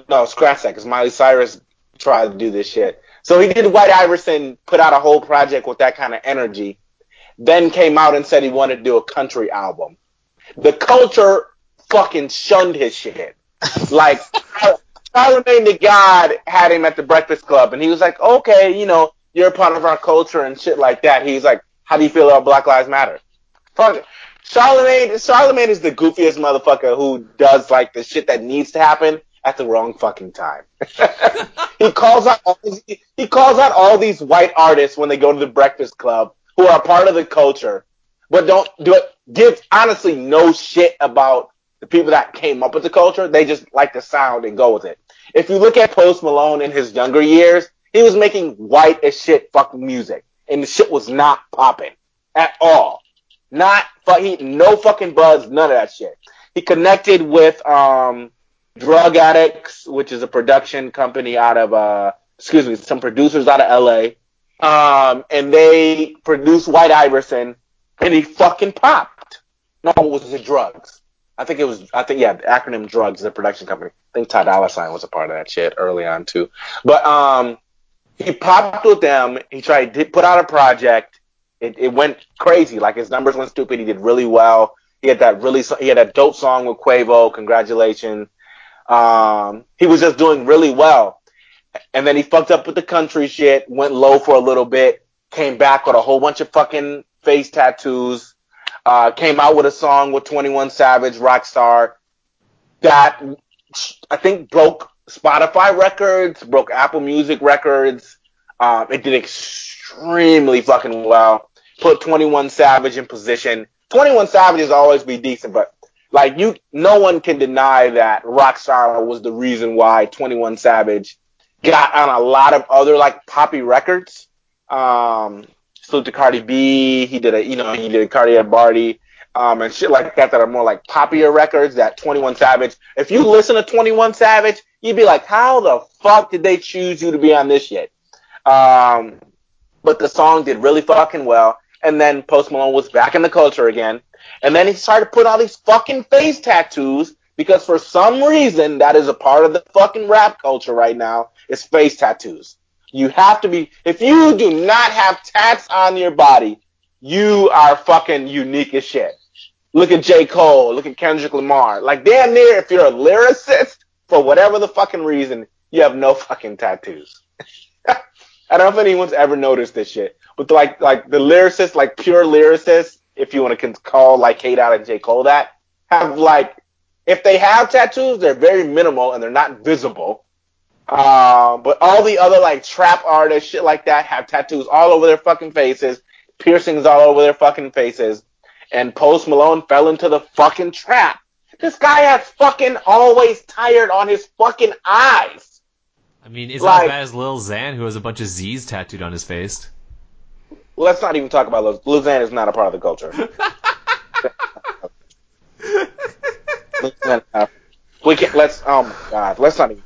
No, scratch that, because Miley Cyrus tried to do this shit. So he did White Iverson, put out a whole project with that kind of energy, then came out and said he wanted to do a country album. The culture fucking shunned his shit. Like, Charlemagne the God had him at the Breakfast Club, and he was like, okay, you know, you're a part of our culture and shit like that. He's like, how do you feel about Black Lives Matter? Fuck it. Charlemagne, Charlemagne is the goofiest motherfucker who does like the shit that needs to happen at the wrong fucking time. [laughs] he calls out all these, he calls out all these white artists when they go to the Breakfast Club who are part of the culture, but don't do it. Give honestly no shit about the people that came up with the culture. They just like the sound and go with it. If you look at Post Malone in his younger years, he was making white as shit fucking music, and the shit was not popping at all. Not fuck, he no fucking buzz, none of that shit. He connected with um Drug Addicts, which is a production company out of uh excuse me, some producers out of LA. Um and they produced White Iverson and he fucking popped. No, it was the drugs. I think it was I think yeah, acronym drugs, the production company. I think Ty Dolla Sign was a part of that shit early on too. But um he popped with them, he tried to put out a project it, it went crazy. Like his numbers went stupid. He did really well. He had that really he had that dope song with Quavo. Congratulations. Um, he was just doing really well. And then he fucked up with the country shit. Went low for a little bit. Came back with a whole bunch of fucking face tattoos. Uh, came out with a song with Twenty One Savage, Rockstar. That I think broke Spotify records, broke Apple Music records. Um, it did extremely fucking well put 21 Savage in position. 21 Savage has always be decent, but like you, no one can deny that Rockstar was the reason why 21 Savage got on a lot of other like poppy records. Um, salute to Cardi B. He did a, you know, he did Cardi and Barty, um, and shit like that that are more like poppier records that 21 Savage. If you listen to 21 Savage, you'd be like, how the fuck did they choose you to be on this shit? Um, but the song did really fucking well. And then Post Malone was back in the culture again. And then he started putting all these fucking face tattoos because for some reason that is a part of the fucking rap culture right now is face tattoos. You have to be, if you do not have tats on your body, you are fucking unique as shit. Look at J. Cole, look at Kendrick Lamar. Like damn near if you're a lyricist, for whatever the fucking reason, you have no fucking tattoos. [laughs] I don't know if anyone's ever noticed this shit, but like like the lyricists, like pure lyricists, if you want to call like K.Dot and J Cole that, have like if they have tattoos, they're very minimal and they're not visible. Uh, but all the other like trap artists, shit like that, have tattoos all over their fucking faces, piercings all over their fucking faces, and Post Malone fell into the fucking trap. This guy has fucking always tired on his fucking eyes. I mean, it's Like- not as bad as Lil Xan, who has a bunch of Z's tattooed on his face. Let's not even talk about Lil Lil Xan is not a part of the culture. [laughs] Uh, we can let's oh my god, let's not even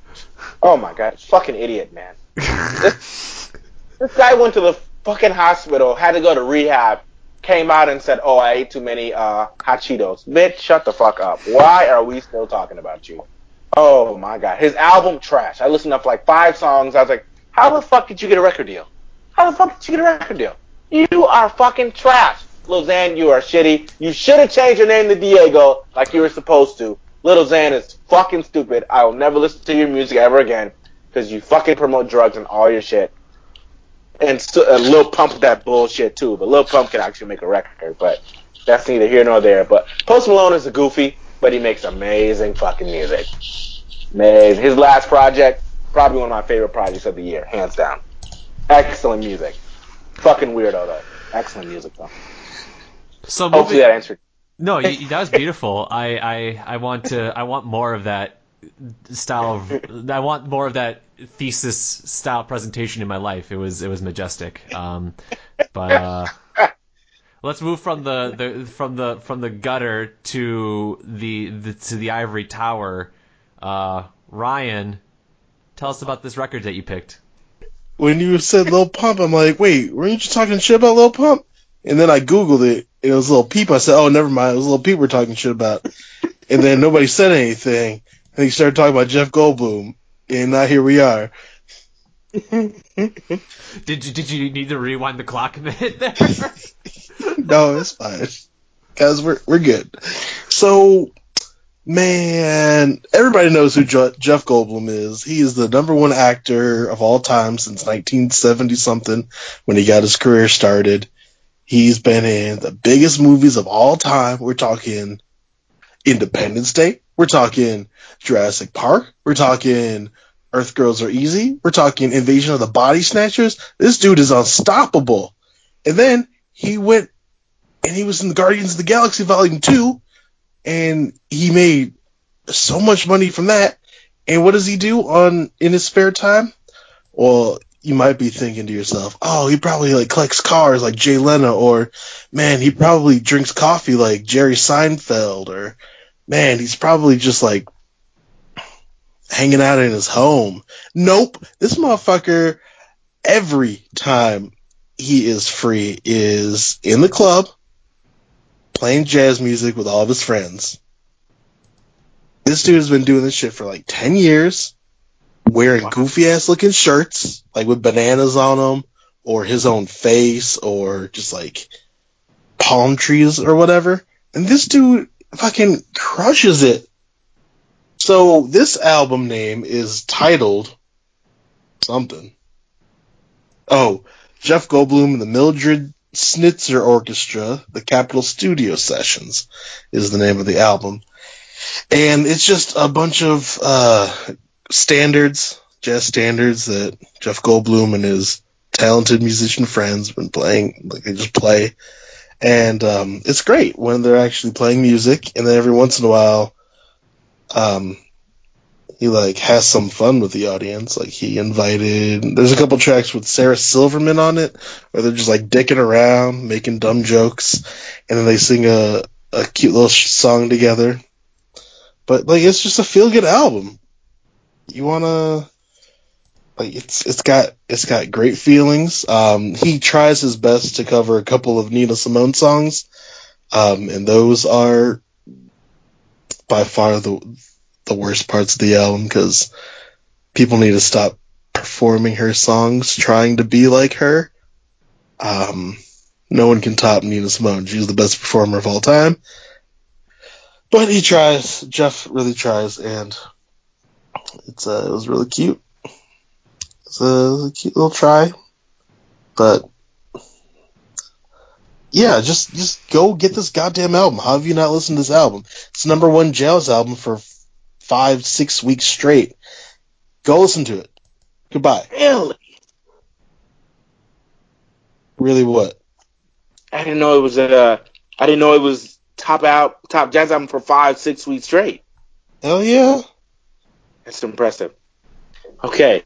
Oh my god, fucking idiot, man. This, [laughs] this guy went to the fucking hospital, had to go to rehab, came out and said, "Oh, I ate too many uh hot Cheetos." Bitch, shut the fuck up. Why are we still talking about you? Oh my god, his album trash. I listened up like five songs. I was like, how the fuck did you get a record deal? How the fuck did you get a record deal? You are fucking trash. Lil Xan, you are shitty. You should have changed your name to Diego like you were supposed to. Lil Xan is fucking stupid. I will never listen to your music ever again because you fucking promote drugs and all your shit. And so, uh, Lil Pump that bullshit too. But Lil Pump can actually make a record, but that's neither here nor there. But Post Malone is a goofy, but he makes amazing fucking music. Amazing. His last project, probably one of my favorite projects of the year, hands down. Excellent music. Fucking weirdo though. Excellent music though. So Hopefully moving, that answered. No, you, that was beautiful. I, I I want to I want more of that style of I want more of that thesis style presentation in my life. It was it was majestic. Um, but uh, let's move from the, the from the from the gutter to the, the to the ivory tower. Uh, Ryan, tell us about this record that you picked. When you said Lil Pump, I'm like, wait, weren't you just talking shit about Lil Pump? And then I googled it, and it was a little Peep. I said, oh, never mind, it was a little Peep we're talking shit about. And then nobody said anything, and he started talking about Jeff Goldblum, and now here we are. [laughs] Did you did you need to rewind the clock a minute there? [laughs] no, it's fine. Guys, we're we're good. So, man, everybody knows who Jeff Goldblum is. He is the number one actor of all time since 1970 something when he got his career started. He's been in the biggest movies of all time. We're talking Independence Day. We're talking Jurassic Park. We're talking Earth Girls Are Easy. We're talking Invasion of the Body Snatchers. This dude is unstoppable. And then he went and he was in Guardians of the Galaxy Volume 2 and he made so much money from that. And what does he do on in his spare time? Well, you might be thinking to yourself, "Oh, he probably like collects cars like Jay Leno or man, he probably drinks coffee like Jerry Seinfeld or man, he's probably just like hanging out in his home." Nope. This motherfucker every time he is free is in the club playing jazz music with all of his friends. This dude has been doing this shit for like 10 years, wearing goofy ass looking shirts, like with bananas on them, or his own face, or just like palm trees or whatever. And this dude fucking crushes it. So this album name is titled something. Oh, Jeff Goldblum and the Mildred Snitzer Orchestra, the Capitol Studio Sessions is the name of the album. And it's just a bunch of uh, standards, jazz standards that Jeff Goldblum and his talented musician friends been playing. Like they just play, and um, it's great when they're actually playing music. And then every once in a while, um, he like has some fun with the audience. Like he invited. There's a couple tracks with Sarah Silverman on it, where they're just like dicking around, making dumb jokes, and then they sing a a cute little song together. But like it's just a feel good album. You wanna like it's it's got it's got great feelings. Um, he tries his best to cover a couple of Nina Simone songs, um, and those are by far the the worst parts of the album because people need to stop performing her songs trying to be like her. Um, no one can top Nina Simone. She's the best performer of all time. But he tries. Jeff really tries, and it's uh, it was really cute. It's a, it was a cute little try, but yeah, just just go get this goddamn album. How have you not listened to this album? It's number one jazz album for five, six weeks straight. Go listen to it. Goodbye. Really? Really, what? I didn't know it was a. I didn't know it was top out top jazz album for five six weeks straight. Hell yeah. That's impressive. Okay.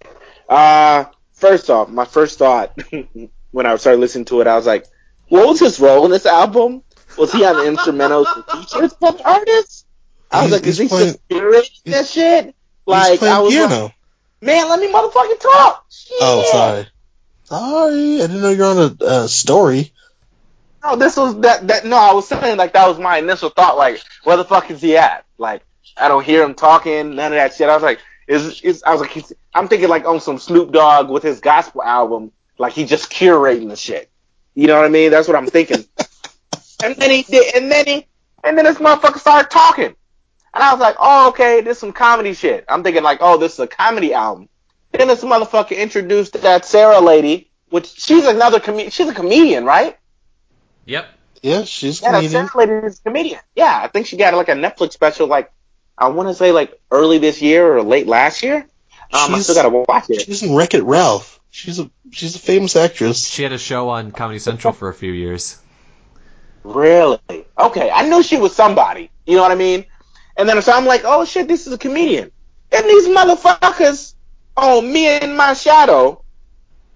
Uh first off, my first thought [laughs] when I started listening to it, I was like, what was his role in this album? Was he on the instrumentals and features from artists? I was He's- like, is he playing- just curating that shit? Like I was piano. like, man, let me motherfucking talk. oh, sorry. Sorry, I didn't know you were on a uh, story. No, this was that that no, I was saying like that was my initial thought, like, where the fuck is he at? Like, I don't hear him talking. None of that shit. I was like, is is I was like, he's, I'm thinking like on some Snoop Dogg with his gospel album, like he just curating the shit. You know what I mean? That's what I'm thinking. [laughs] and then he did, and then he, and then this motherfucker started talking, and I was like, oh okay, this is some comedy shit. I'm thinking like, oh, this is a comedy album. Then this motherfucker introduced that Sarah lady, which she's another com- she's a comedian, right? Yep. Yeah, she's Yeah, that comedian. Sarah lady is a comedian. Yeah, I think she got like a Netflix special, like I want to say like early this year or late last year. Um, I still gotta watch it. She's in Wreck It Ralph. She's a she's a famous actress. She had a show on Comedy Central for a few years. Really? Okay, I knew she was somebody. You know what I mean? And then so I'm like, oh shit, this is a comedian. And these motherfuckers on me and my shadow,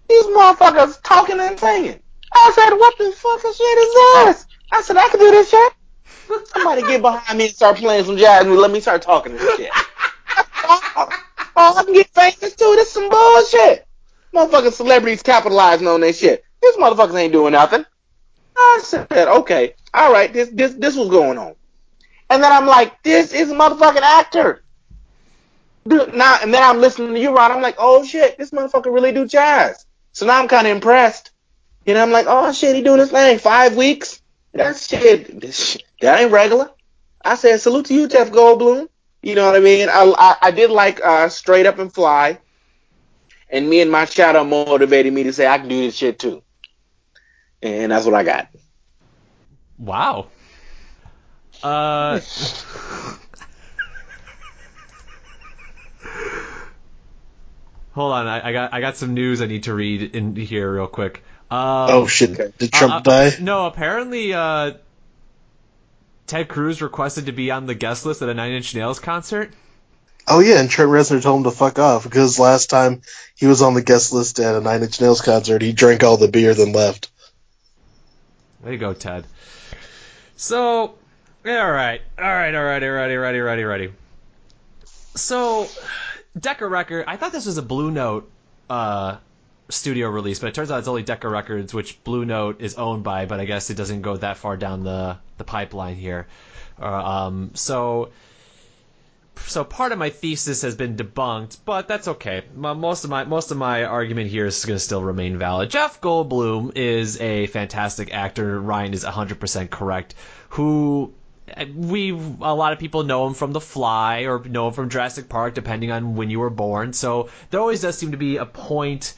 these motherfuckers talking and singing. I said, what the fucking shit is this? I said, I can do this shit. Somebody get behind me and start playing some jazz and let me start talking this shit. oh, oh, I can get famous too. This some bullshit. Motherfucking celebrities capitalizing on their shit. These motherfuckers ain't doing nothing. I said, okay, all right, this this this was going on, and then I'm like, this is a motherfucking actor. Dude, now and then I'm listening to you, Ron. I'm like, oh shit, this motherfucker really do jazz. So now I'm kind of impressed. You know, I'm like, oh shit, he doing this thing five weeks. That shit, this shit, that ain't regular. I said, salute to you, Jeff Goldblum. You know what I mean? I I, I did like uh, Straight Up and Fly, and me and my shadow motivated me to say I can do this shit too. And that's what I got. Wow. Uh. [laughs] Hold on, I, I got I got some news I need to read in here real quick. Um, Oh shit! Did Trump uh, uh, die? No, apparently uh, Ted Cruz requested to be on the guest list at a Nine Inch Nails concert. Oh yeah, and Trent Reznor told him to fuck off because last time he was on the guest list at a Nine Inch Nails concert, he drank all the beer then left. Way to go, Ted. So, yeah, all right, all right, all right, all right, all right, all right, all right. So, [sighs] Decca Record. I thought this was a Blue Note uh, studio release, but it turns out it's only Decca Records, which Blue Note is owned by. But I guess it doesn't go that far down the the pipeline here. Uh, um, so. So part of my thesis has been debunked, but that's okay. Most of my most of my argument here is going to still remain valid. Jeff Goldblum is a fantastic actor. Ryan is 100% correct. Who we a lot of people know him from The Fly or know him from Jurassic Park, depending on when you were born. So there always does seem to be a point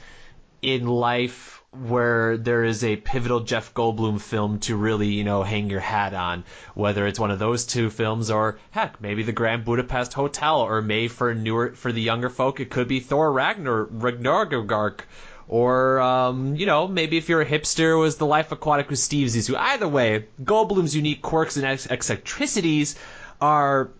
in life where there is a pivotal Jeff Goldblum film to really, you know, hang your hat on. Whether it's one of those two films or heck, maybe the Grand Budapest Hotel, or maybe for newer for the younger folk, it could be Thor Ragnar Ragnarok. Or, um, you know, maybe if you're a hipster, it was The Life Aquatic with Steve Zissou. Either way, Goldblum's unique quirks and eccentricities are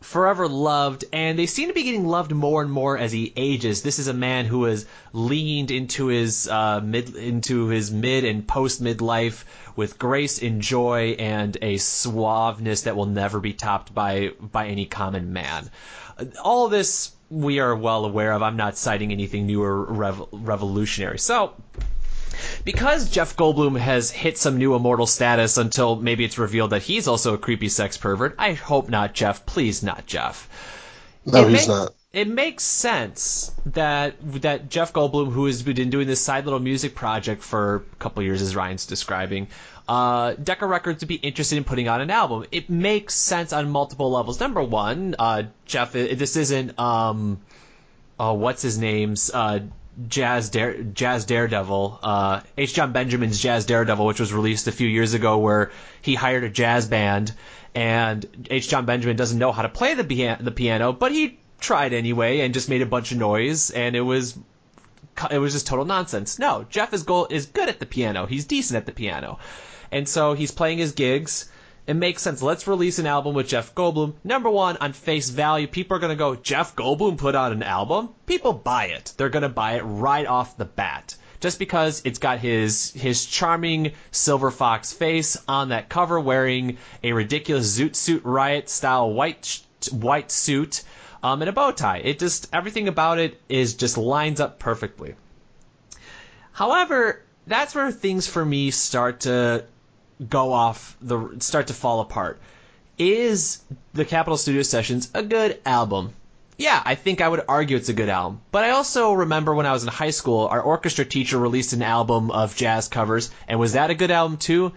forever loved, and they seem to be getting loved more and more as he ages. This is a man who has leaned into his uh, mid into his mid and post midlife with grace and joy and a suaveness that will never be topped by by any common man. All this we are well aware of. I'm not citing anything new or rev- revolutionary. So because Jeff Goldblum has hit some new immortal status until maybe it's revealed that he's also a creepy sex pervert. I hope not, Jeff. Please not, Jeff. No, It he's ma- not. It makes sense that that Jeff Goldblum, who has been doing this side little music project for a couple years, as Ryan's describing, uh, Decca Records would be interested in putting out an album. It makes sense on multiple levels. Number one, uh, Jeff, this isn't um, uh, what's his name's uh, Jazz Dare, Jazz Daredevil, uh, H. Jon Benjamin's Jazz Daredevil, which was released a few years ago, where he hired a jazz band, and H. Jon Benjamin doesn't know how to play the piano, the piano, but he tried anyway and just made a bunch of noise, and it was it was just total nonsense. No, Jeff is goal is good at the piano. He's decent at the piano, and so he's playing his gigs. It makes sense. Let's release an album with Jeff Goldblum. Number one, on face value, people are going to go, Jeff Goldblum put out an album? People buy it. They're going to buy it right off the bat. Just because it's got his his charming silver fox face on that cover wearing a ridiculous Zoot Suit Riot style white white suit um, and a bow tie. It just everything about it is just lines up perfectly. However, that's where things for me start to go off the start to fall apart. Is the Capitol Studio Sessions a good album? Yeah, I think I would argue it's a good album. But I also remember when I was in high school, our orchestra teacher released an album of jazz covers, and was that a good album too?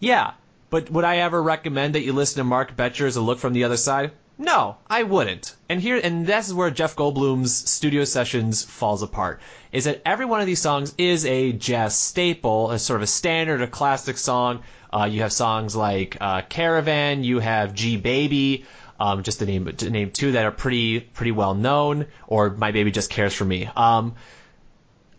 Yeah. But would I ever recommend that you listen to Mark Betcher's A Look from the Other Side? No, I wouldn't. And here, and this is where Jeff Goldblum's studio sessions falls apart. Is that every one of these songs is a jazz staple, a sort of a standard, a classic song. Uh, you have songs like uh, Caravan, you have G Baby, um, just to name to name two that are pretty pretty well known, or My Baby Just Cares for Me. Um,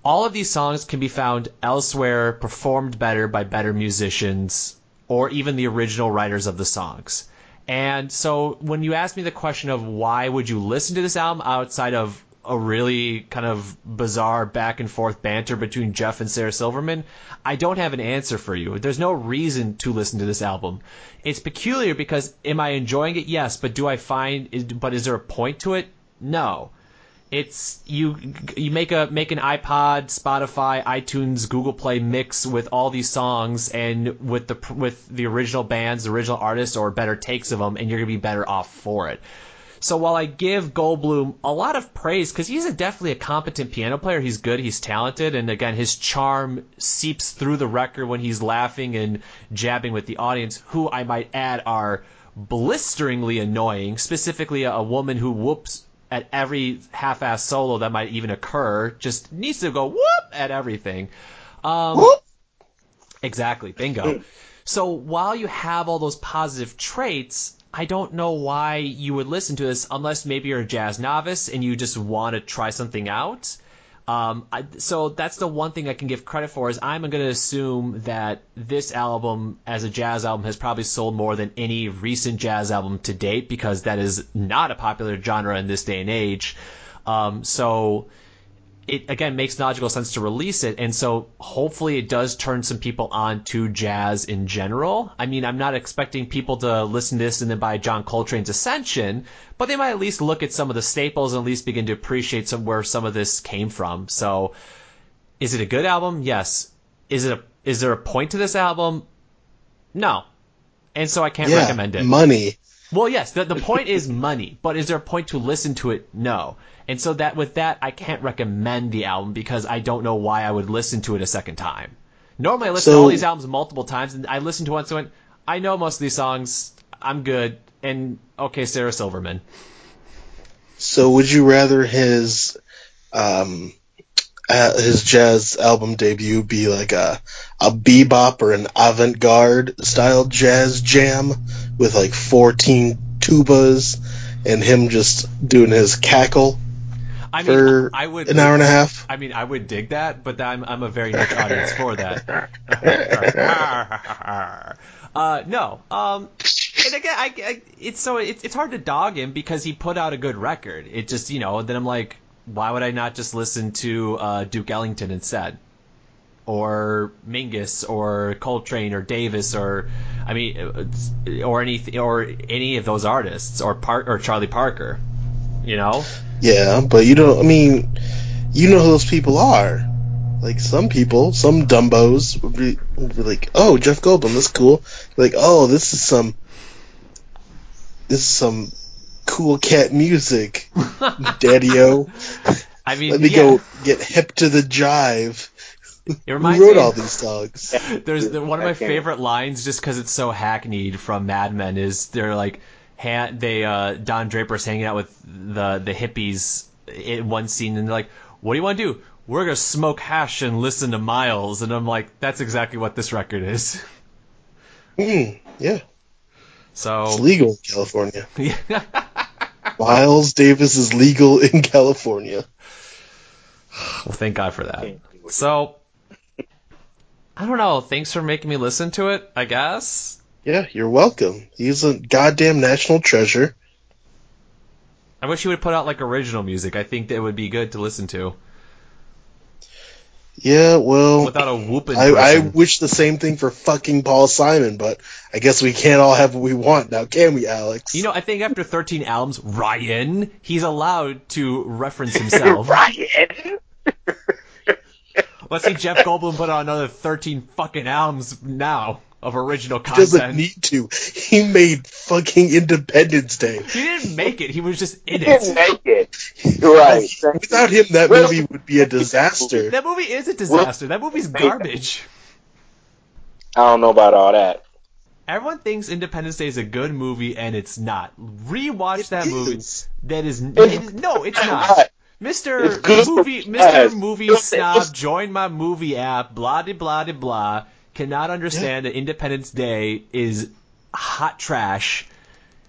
all of these songs can be found elsewhere, performed better by better musicians, or even the original writers of the songs. And so when you ask me the question of why would you listen to this album outside of a really kind of bizarre back and forth banter between Jeff and Sarah Silverman, I don't have an answer for you. There's no reason to listen to this album. It's peculiar because am I enjoying it? Yes, but do I find but is there a point to it? No. It's you you make a make an iPod, Spotify, iTunes, Google Play mix with all these songs and with the with the original bands, the original artists or better takes of them and you're going to be better off for it. So while I give Goldblum a lot of praise because he's a, definitely a competent piano player, he's good, he's talented, and again his charm seeps through the record when he's laughing and jabbing with the audience, who I might add are blisteringly annoying. Specifically, a, a woman who whoops at every half-ass solo that might even occur, just needs to go whoop at everything. Um, Whoop. Exactly, bingo. So while you have all those positive traits, I don't know why you would listen to this unless maybe you're a jazz novice and you just want to try something out. Um, I, so that's the one thing I can give credit for is I'm going to assume that this album as a jazz album has probably sold more than any recent jazz album to date because that is not a popular genre in this day and age. Um, so it again makes logical sense to release it, and so hopefully it does turn some people on to jazz in general. I mean, I'm not expecting people to listen to this and then buy John Coltrane's Ascension, but they might at least look at some of the staples and at least begin to appreciate some where some of this came from. So, is it a good album? Yes. Is it a is there a point to this album? No. And so I can't yeah, recommend it. money. Well, yes, the, the point is money, but is there a point to listen to it? No. And so that with that, I can't recommend the album because I don't know why I would listen to it a second time. Normally, I listen to all these albums multiple times, and I listened to once and went, I know most of these songs, I'm good, and okay, Sarah Silverman. So would you rather his um his jazz album debut be like a a bebop or an avant-garde style jazz jam with like 14 tubas and him just doing his cackle I mean, for I would an hour and a half? I mean, I would dig that, but I'm I'm a very [laughs] niche audience for that. [laughs] uh, no. Um, and again, I, I it's so it's it's hard to dog him because he put out a good record. It just you know, then I'm like, why would I not just listen to uh, Duke Ellington instead? Or Mingus, or Coltrane, or Davis, or I mean, or any or any of those artists, or Par- or Charlie Parker, you know. Yeah, but you don't I mean you know who those people are. Like some people, some dumbos would be, would be like, "Oh, Jeff Goldblum, that's cool." Like, "Oh, this is some this is some cool cat music, Daddy-o. [laughs] I mean, Let me yeah. go get hip to the jive." It Who wrote me, all these songs? There's the, one of my favorite lines, just because it's so hackneyed from Mad Men, is they're like, ha- they uh, Don Draper's hanging out with the the hippies in one scene, and they're like, "What do you want to do? We're gonna smoke hash and listen to Miles," and I'm like, "That's exactly what this record is." Mm, yeah, it's So, legal in California. yeah. [laughs] Miles Davis is legal [laughs] in California. well, thank God for that. So, I don't know. Thanks for making me listen to it. I guess. Yeah, you're welcome. He's a goddamn national treasure. I wish he would put out like original music. I think that would be good to listen to Yeah, well, without a whooping. I, I wish the same thing for fucking Paul Simon, but I guess we can't all have what we want now, can we, Alex? You know, I think after 13 albums, Ryan, he's allowed to reference [laughs] himself. Ryan. Let's see Jeff Goldblum put out another 13 fucking albums now. Of original He doesn't need to. He made fucking Independence Day. he didn't make it. He was just in He didn't make it. Right. Without him, that Will- movie would be a disaster. That movie is a disaster. That movie's garbage. I don't know about all that. Everyone thinks Independence Day is a good movie, and it's not. Rewatch It that movie. That is It's- no, it's not. Mr. It's good for Movie. Mr. Movie Snob, join my movie app, blah de blah de blah, cannot understand that Independence Day is hot trash.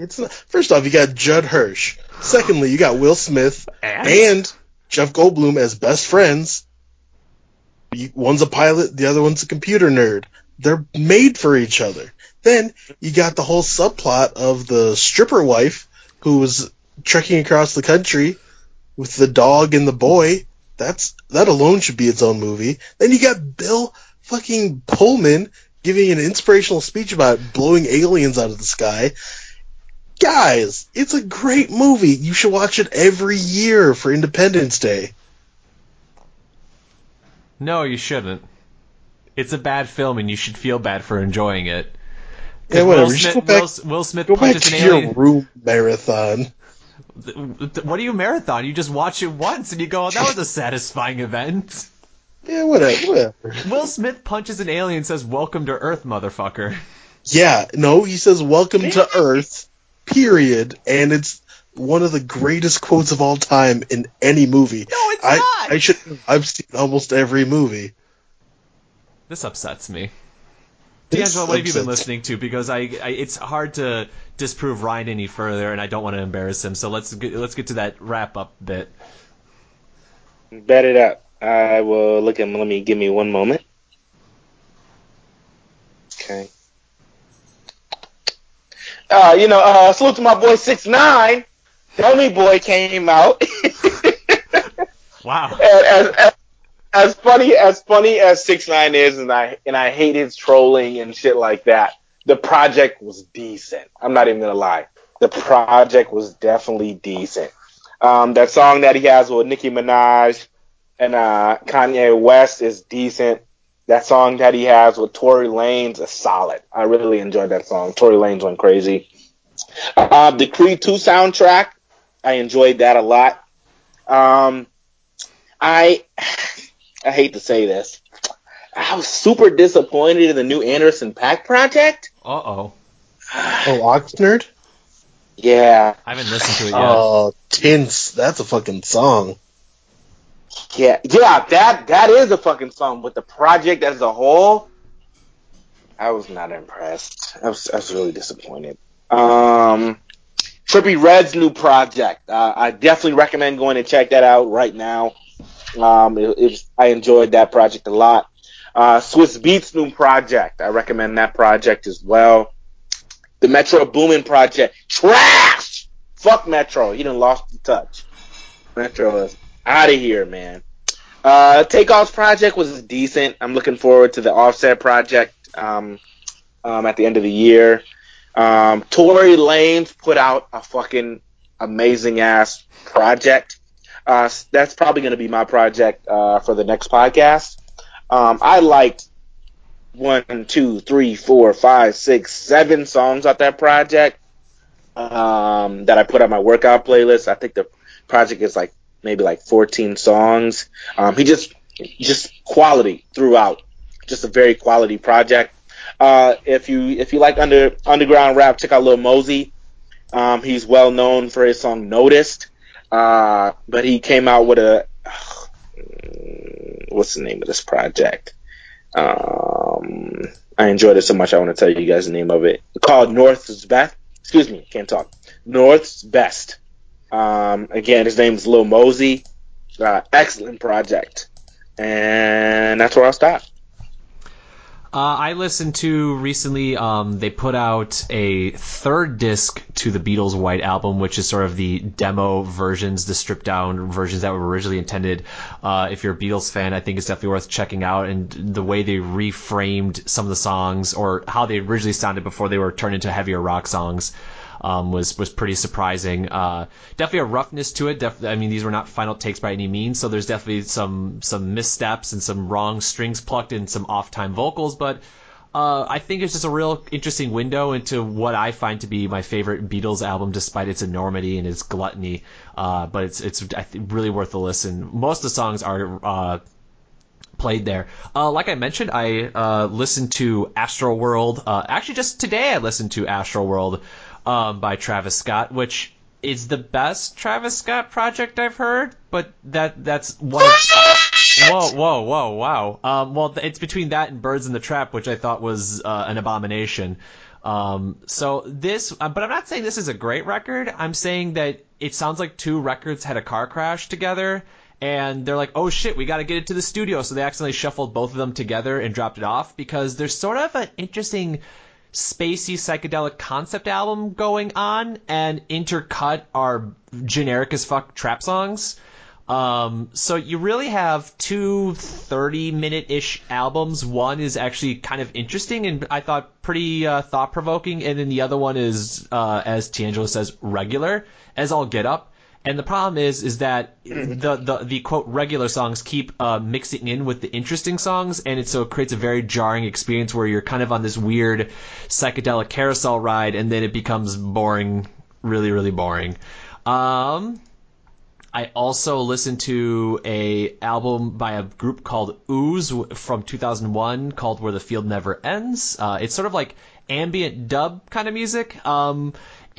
It's not. First off, you got Judd Hirsch. Secondly, you got Will Smith And? and Jeff Goldblum as best friends. One's a pilot, the other one's a computer nerd. They're made for each other. Then you got the whole subplot of the stripper wife who was trekking across the country with the dog and the boy. That's that alone should be its own movie. Then you got Bill fucking Pullman giving an inspirational speech about blowing aliens out of the sky. Guys, it's a great movie. You should watch it every year for Independence Day. No, you shouldn't. It's a bad film, and you should feel bad for enjoying it. Yeah, whatever. Will Smith, back, Will, Will Smith go back to an your alien. room marathon. What do you marathon? You just watch it once, and you go, oh, "That was a satisfying event." [laughs] Yeah, whatever. whatever. Will Smith punches an alien, and says, "Welcome to Earth, motherfucker." Yeah, no, he says "Welcome to Earth," period, and it's one of the greatest quotes of all time in any movie. No, it's I, not. I should. I've seen almost every movie. This upsets me. This TeAngelo, what have you been listening to? Because I, I, it's hard to disprove Ryan any further, and I don't want to embarrass him. So let's get, let's get to that wrap up bit. Bet it up. I will look at. Let me give me one moment. Okay. Uh, you know, uh, salute to my boy Six Nine. Me Boy came out. [laughs] Wow. as, as, as funny as funny as Six Nine is, and I and I hate his trolling and shit like that. The project was decent. I'm not even gonna lie. The project was definitely decent. Um, that song that he has with Nicki Minaj and uh, Kanye West is decent. That song that he has with Tory Lanez is solid. I really enjoyed that song. Tory Lanez went crazy. Uh, the Creed 2 soundtrack, I enjoyed that a lot. Um, I [sighs] I hate to say this. I was super disappointed in the new Anderson .Paak project. Uh oh. Oh, Oxnard. Yeah, I haven't listened to it yet. Oh, Tints. That's a fucking song. Yeah, yeah. That that is a fucking song, but the project as a whole, I was not impressed. I was I was really disappointed. Um, Trippie Redd's new project. Uh, I definitely recommend going and check that out right now. Um, it, it was, I enjoyed that project a lot. Uh, Swizz Beatz new project. I recommend that project as well. The Metro Boomin project. Trash! Fuck Metro. He done lost the touch. Metro is out of here, man. Uh, Takeoff's project was decent. I'm looking forward to the Offset project um, um, at the end of the year. Um, Tory Lanez put out a fucking amazing ass project. Uh, that's probably going to be my project uh, for the next podcast. Um, I liked one, two, three, four, five, six, seven songs off that project um, that I put on my workout playlist. I think the project is like maybe like 14 songs. Um, he just just quality throughout. Just a very quality project. Uh, if you if you like under underground rap, check out Lil Mosey. Um, he's well known for his song "Noticed," uh, but he came out with a [sighs] what's the name of this project? Um, I enjoyed it so much. I want to tell you guys the name of it. Called Northsbest. Excuse me, can't talk. Northsbest. Um, again, his name is Lil Mosey. Uh, excellent project, and that's where I'll stop. Uh, I listened to recently. Um, they put out a third disc to the Beatles' White Album, which is sort of the demo versions, the stripped down versions that were originally intended. Uh, if you're a Beatles fan, I think it's definitely worth checking out. And the way they reframed some of the songs, or how they originally sounded before they were turned into heavier rock songs, um, was was pretty surprising. Uh, definitely a roughness to it. Def- I mean, these were not final takes by any means, so there's definitely some some missteps and some wrong strings plucked and some off time vocals, but. uh, I think it's just a real interesting window into what I find to be my favorite Beatles album, despite its enormity and its gluttony. Uh, but it's it's really worth a listen. Most of the songs are uh, played there. Uh, like I mentioned, I uh, listened to Astroworld. Uh, actually, just today I listened to Astroworld um, by Travis Scott, which is the best Travis Scott project I've heard. But that that's one. Of, whoa, whoa, whoa, wow. Um, well, it's between that and Birds in the Trap, which I thought was uh, an abomination. Um, so this, uh, but I'm not saying this is a great record. I'm saying that it sounds like two records had a car crash together and they're like, oh shit, we got to get it to the studio. So they accidentally shuffled both of them together and dropped it off because there's sort of an interesting spacey psychedelic concept album going on, and intercut are generic as fuck trap songs. Um, so you really have two 30 minute ish albums. One is actually kind of interesting and I thought pretty uh, thought provoking, and then the other one is, uh, as TeAngelo says, regular as all get up. And the problem is, is that the, the, the quote regular songs keep uh, mixing in with the interesting songs, and it so it creates a very jarring experience where you're kind of on this weird psychedelic carousel ride, and then it becomes boring, really, really boring. Um, I also listened to a album by a group called Ooze from 2001 called Where the Field Never Ends. Uh, it's sort of like ambient dub kind of music. Um,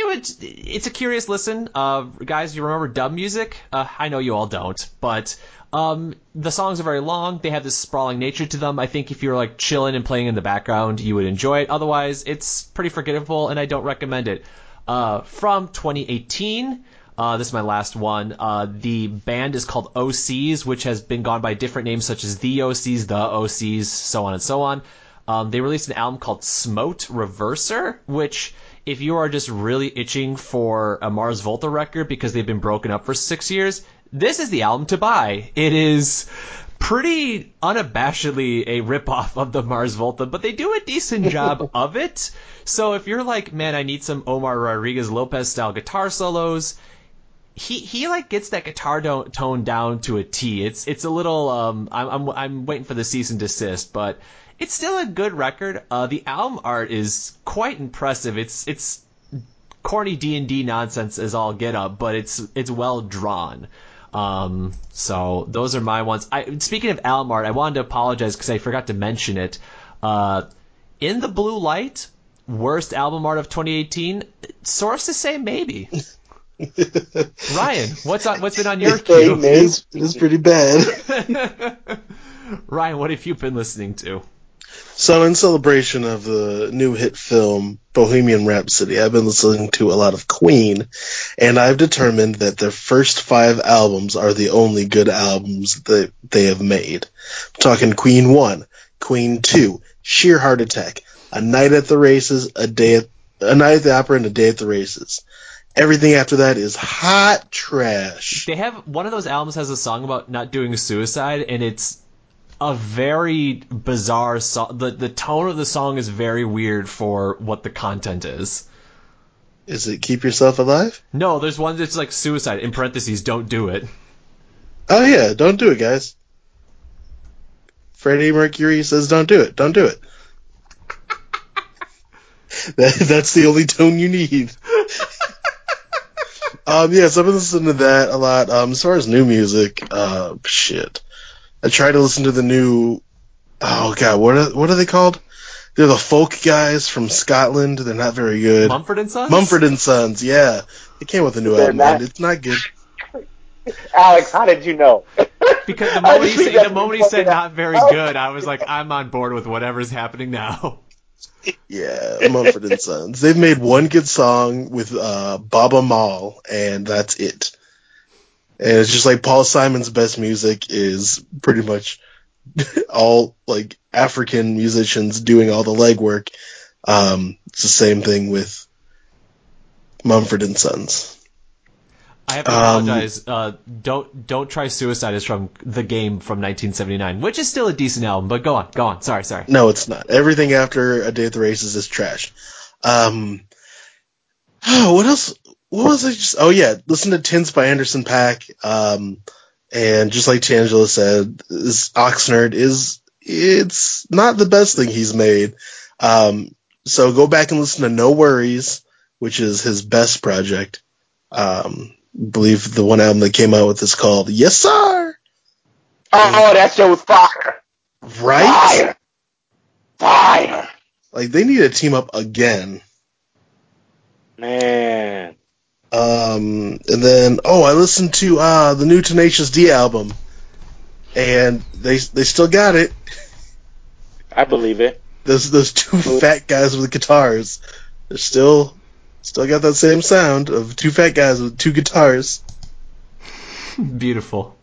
it it's a curious listen. Uh, guys, you remember dub music? Uh, I know you all don't, but um, the songs are very long. They have this sprawling nature to them. I think if you're like chilling and playing in the background, you would enjoy it. Otherwise, it's pretty forgettable, and I don't recommend it. Uh, from 2018. Uh, this is my last one. Uh, the band is called OCs, which has been gone by different names such as the OCs, the OCs, so on and so on. Um, they released an album called Smote Reverser, which if you are just really itching for a Mars Volta record because they've been broken up for six years, this is the album to buy. It is pretty unabashedly a ripoff of the Mars Volta, but they do a decent job [laughs] of it. So if you're like, man, I need some Omar Rodriguez Lopez style guitar solos, he he like gets that guitar do- tone down to a T. It's it's a little um I'm I'm I'm waiting for the cease and desist, but it's still a good record. Uh, the album art is quite impressive. It's it's corny D and D nonsense as all get up, but it's it's well drawn. Um, so those are my ones. I, speaking of album art, I wanted to apologize because I forgot to mention it. Uh, in the blue light, worst album art of 2018. Sources say maybe. [laughs] Ryan, what's on, what's been on your queue? It is, it is pretty bad. [laughs] Ryan, what have you been listening to? So, in celebration of the new hit film Bohemian Rhapsody, I've been listening to a lot of Queen, and I've determined that their first five albums are the only good albums that they have made. I'm talking Queen 1, Queen 2, Sheer Heart Attack, A Night at the Races, A Day at, A Night at the Opera, and A Day at the Races. Everything after that is hot trash. They have one of those albums has a song about not doing suicide, and it's a very bizarre song. The the tone of the song is very weird for what the content is. Is it Keep Yourself Alive? No, there's one that's like suicide in parentheses. Don't do it. Oh yeah, don't do it, guys. Freddie Mercury says, "Don't do it. Don't do it." [laughs] that, that's the only tone you need. [laughs] um, yeah, so I've been listening to that a lot. Um, as far as new music, uh, shit. I tried to listen to the new. Oh god, what are what are they called? They're the folk guys from Scotland. They're not very good. Mumford and Sons. Mumford and Sons, yeah. They came with a new They're album. not- and It's not good. [laughs] Alex, how did you know? [laughs] Because the moment he said, the moment he said not very good, I was like, I'm on board with whatever's happening now. [laughs] Yeah, Mumford and Sons. They've made one good song with uh, Baaba Maal, and that's it. And it's just like Paul Simon's best music is pretty much [laughs] all like African musicians doing all the legwork. Um, it's the same thing with Mumford and Sons. I have to Um, apologize. Uh, don't don't try suicide is from the game from 1979, which is still a decent album. But go on, go on. Sorry, sorry. No, it's not. Everything after A Day at the Races is trash. Um, oh, [sighs] what else? What was I just? Oh yeah, listen to Tints by Anderson .Paak. Um, and just like TeAngelo said, this Oxnard is it's not the best thing he's made. Um, so go back and listen to NxWorries, which is his best project. Um, I believe the one album that came out with is called Yes Sir. Oh, that show was fire. Right? Fire. Fire. Like they need to team up again. Man. Um, and then oh, I listened to uh the new Tenacious D album, and they they still got it. I believe it. Those those two fat guys with guitars, they're still still got that same sound of two fat guys with two guitars. Beautiful.